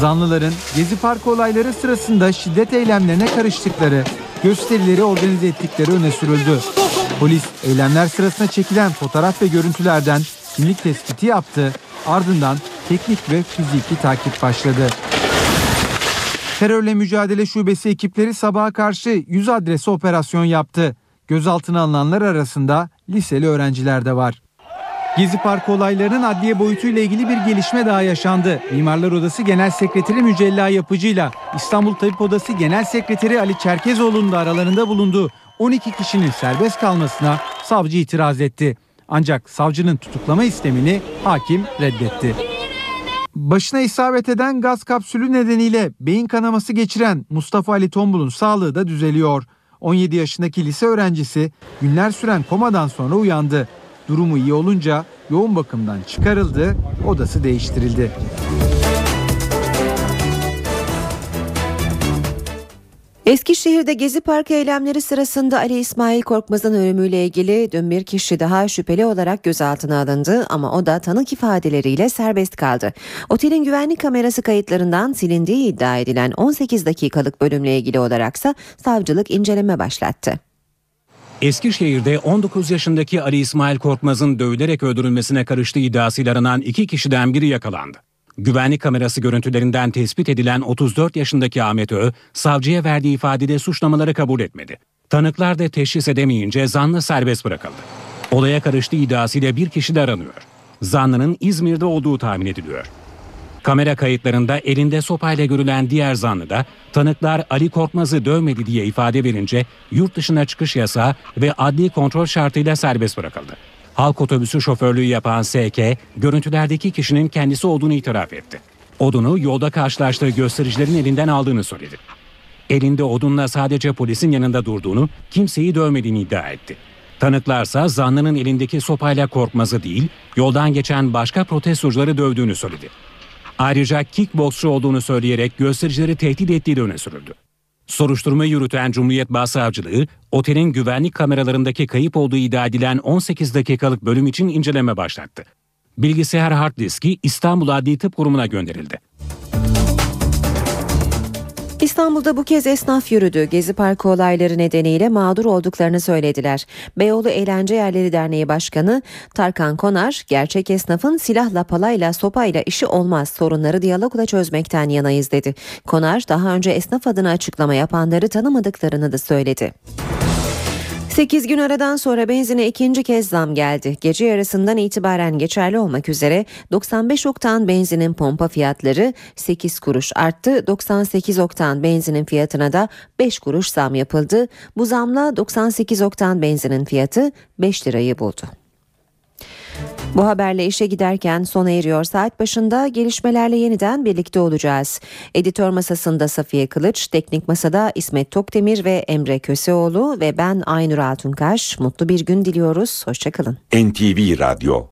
Zanlıların Gezi Parkı olayları sırasında şiddet eylemlerine karıştıkları, gösterileri organize ettikleri öne sürüldü. Polis eylemler sırasında çekilen fotoğraf ve görüntülerden kimlik tespiti yaptı. Ardından teknik ve fiziki takip başladı. Terörle Mücadele Şubesi ekipleri sabaha karşı 100 adrese operasyon yaptı. Gözaltına alınanlar arasında liseli öğrenciler de var. Gezi Parkı olaylarının adliye boyutuyla ilgili bir gelişme daha yaşandı. Mimarlar Odası Genel Sekreteri Mücella Yapıcı'yla İstanbul Tabip Odası Genel Sekreteri Ali Çerkezoğlu'nun da aralarında bulunduğu 12 kişinin serbest kalmasına savcı itiraz etti. Ancak savcının tutuklama istemini hakim reddetti. Başına isabet eden gaz kapsülü nedeniyle beyin kanaması geçiren Mustafa Ali Tombul'un sağlığı da düzeliyor. 17 yaşındaki lise öğrencisi günler süren komadan sonra uyandı. Durumu iyi olunca yoğun bakımdan çıkarıldı, odası değiştirildi. Eskişehir'de Gezi Parkı eylemleri sırasında Ali İsmail Korkmaz'ın ölümüyle ilgili dün bir kişi daha şüpheli olarak gözaltına alındı ama o da tanık ifadeleriyle serbest kaldı. Otelin güvenlik kamerası kayıtlarından silindiği iddia edilen 18 dakikalık bölümle ilgili olaraksa savcılık inceleme başlattı. Eskişehir'de 19 yaşındaki Ali İsmail Korkmaz'ın dövülerek öldürülmesine karıştığı iddiasıyla aranan iki kişiden biri yakalandı. Güvenlik kamerası görüntülerinden tespit edilen 34 yaşındaki Ahmet Ö, savcıya verdiği ifadede suçlamaları kabul etmedi. Tanıklar da teşhis edemeyince zanlı serbest bırakıldı. Olaya karıştığı iddiasıyla bir kişi de aranıyor. Zanlının İzmir'de olduğu tahmin ediliyor. Kamera kayıtlarında elinde sopayla görülen diğer zanlı da tanıklar Ali Korkmaz'ı dövmedi diye ifade verince yurt dışına çıkış yasağı ve adli kontrol şartıyla serbest bırakıldı. Halk otobüsü şoförlüğü yapan SK, görüntülerdeki kişinin kendisi olduğunu itiraf etti. Odunu yolda karşılaştığı göstericilerin elinden aldığını söyledi. Elinde odunla sadece polisin yanında durduğunu, kimseyi dövmediğini iddia etti. Tanıklarsa zanlının elindeki sopayla korkmazı değil, yoldan geçen başka protestocuları dövdüğünü söyledi. Ayrıca kickboksçu olduğunu söyleyerek göstericileri tehdit ettiği de öne sürüldü. Soruşturma yürüten Cumhuriyet Başsavcılığı, otelin güvenlik kameralarındaki kayıp olduğu iddia edilen 18 dakikalık bölüm için inceleme başlattı. Bilgisayar hard diski İstanbul Adli Tıp Kurumu'na gönderildi. İstanbul'da bu kez esnaf yürüdü. Gezi Parkı olayları nedeniyle mağdur olduklarını söylediler. Beyoğlu Eğlence Yerleri Derneği Başkanı Tarkan Konar, gerçek esnafın silahla, palayla, sopayla işi olmaz, sorunları diyalogla çözmekten yanayız dedi. Konar, daha önce esnaf adına açıklama yapanları tanımadıklarını da söyledi. 8 gün aradan sonra benzine ikinci kez zam geldi. Gece yarısından itibaren geçerli olmak üzere 95 oktan benzinin pompa fiyatları 8 kuruş arttı. 98 oktan benzinin fiyatına da 5 kuruş zam yapıldı. Bu zamla 98 oktan benzinin fiyatı 5 lirayı buldu. Bu haberle işe giderken sona eriyor. Saat başında gelişmelerle yeniden birlikte olacağız. Editör masasında Safiye Kılıç, teknik masada İsmet Tokdemir ve Emre Köseoğlu ve ben Aynur Altunkaş. Mutlu bir gün diliyoruz. Hoşçakalın. NTV Radyo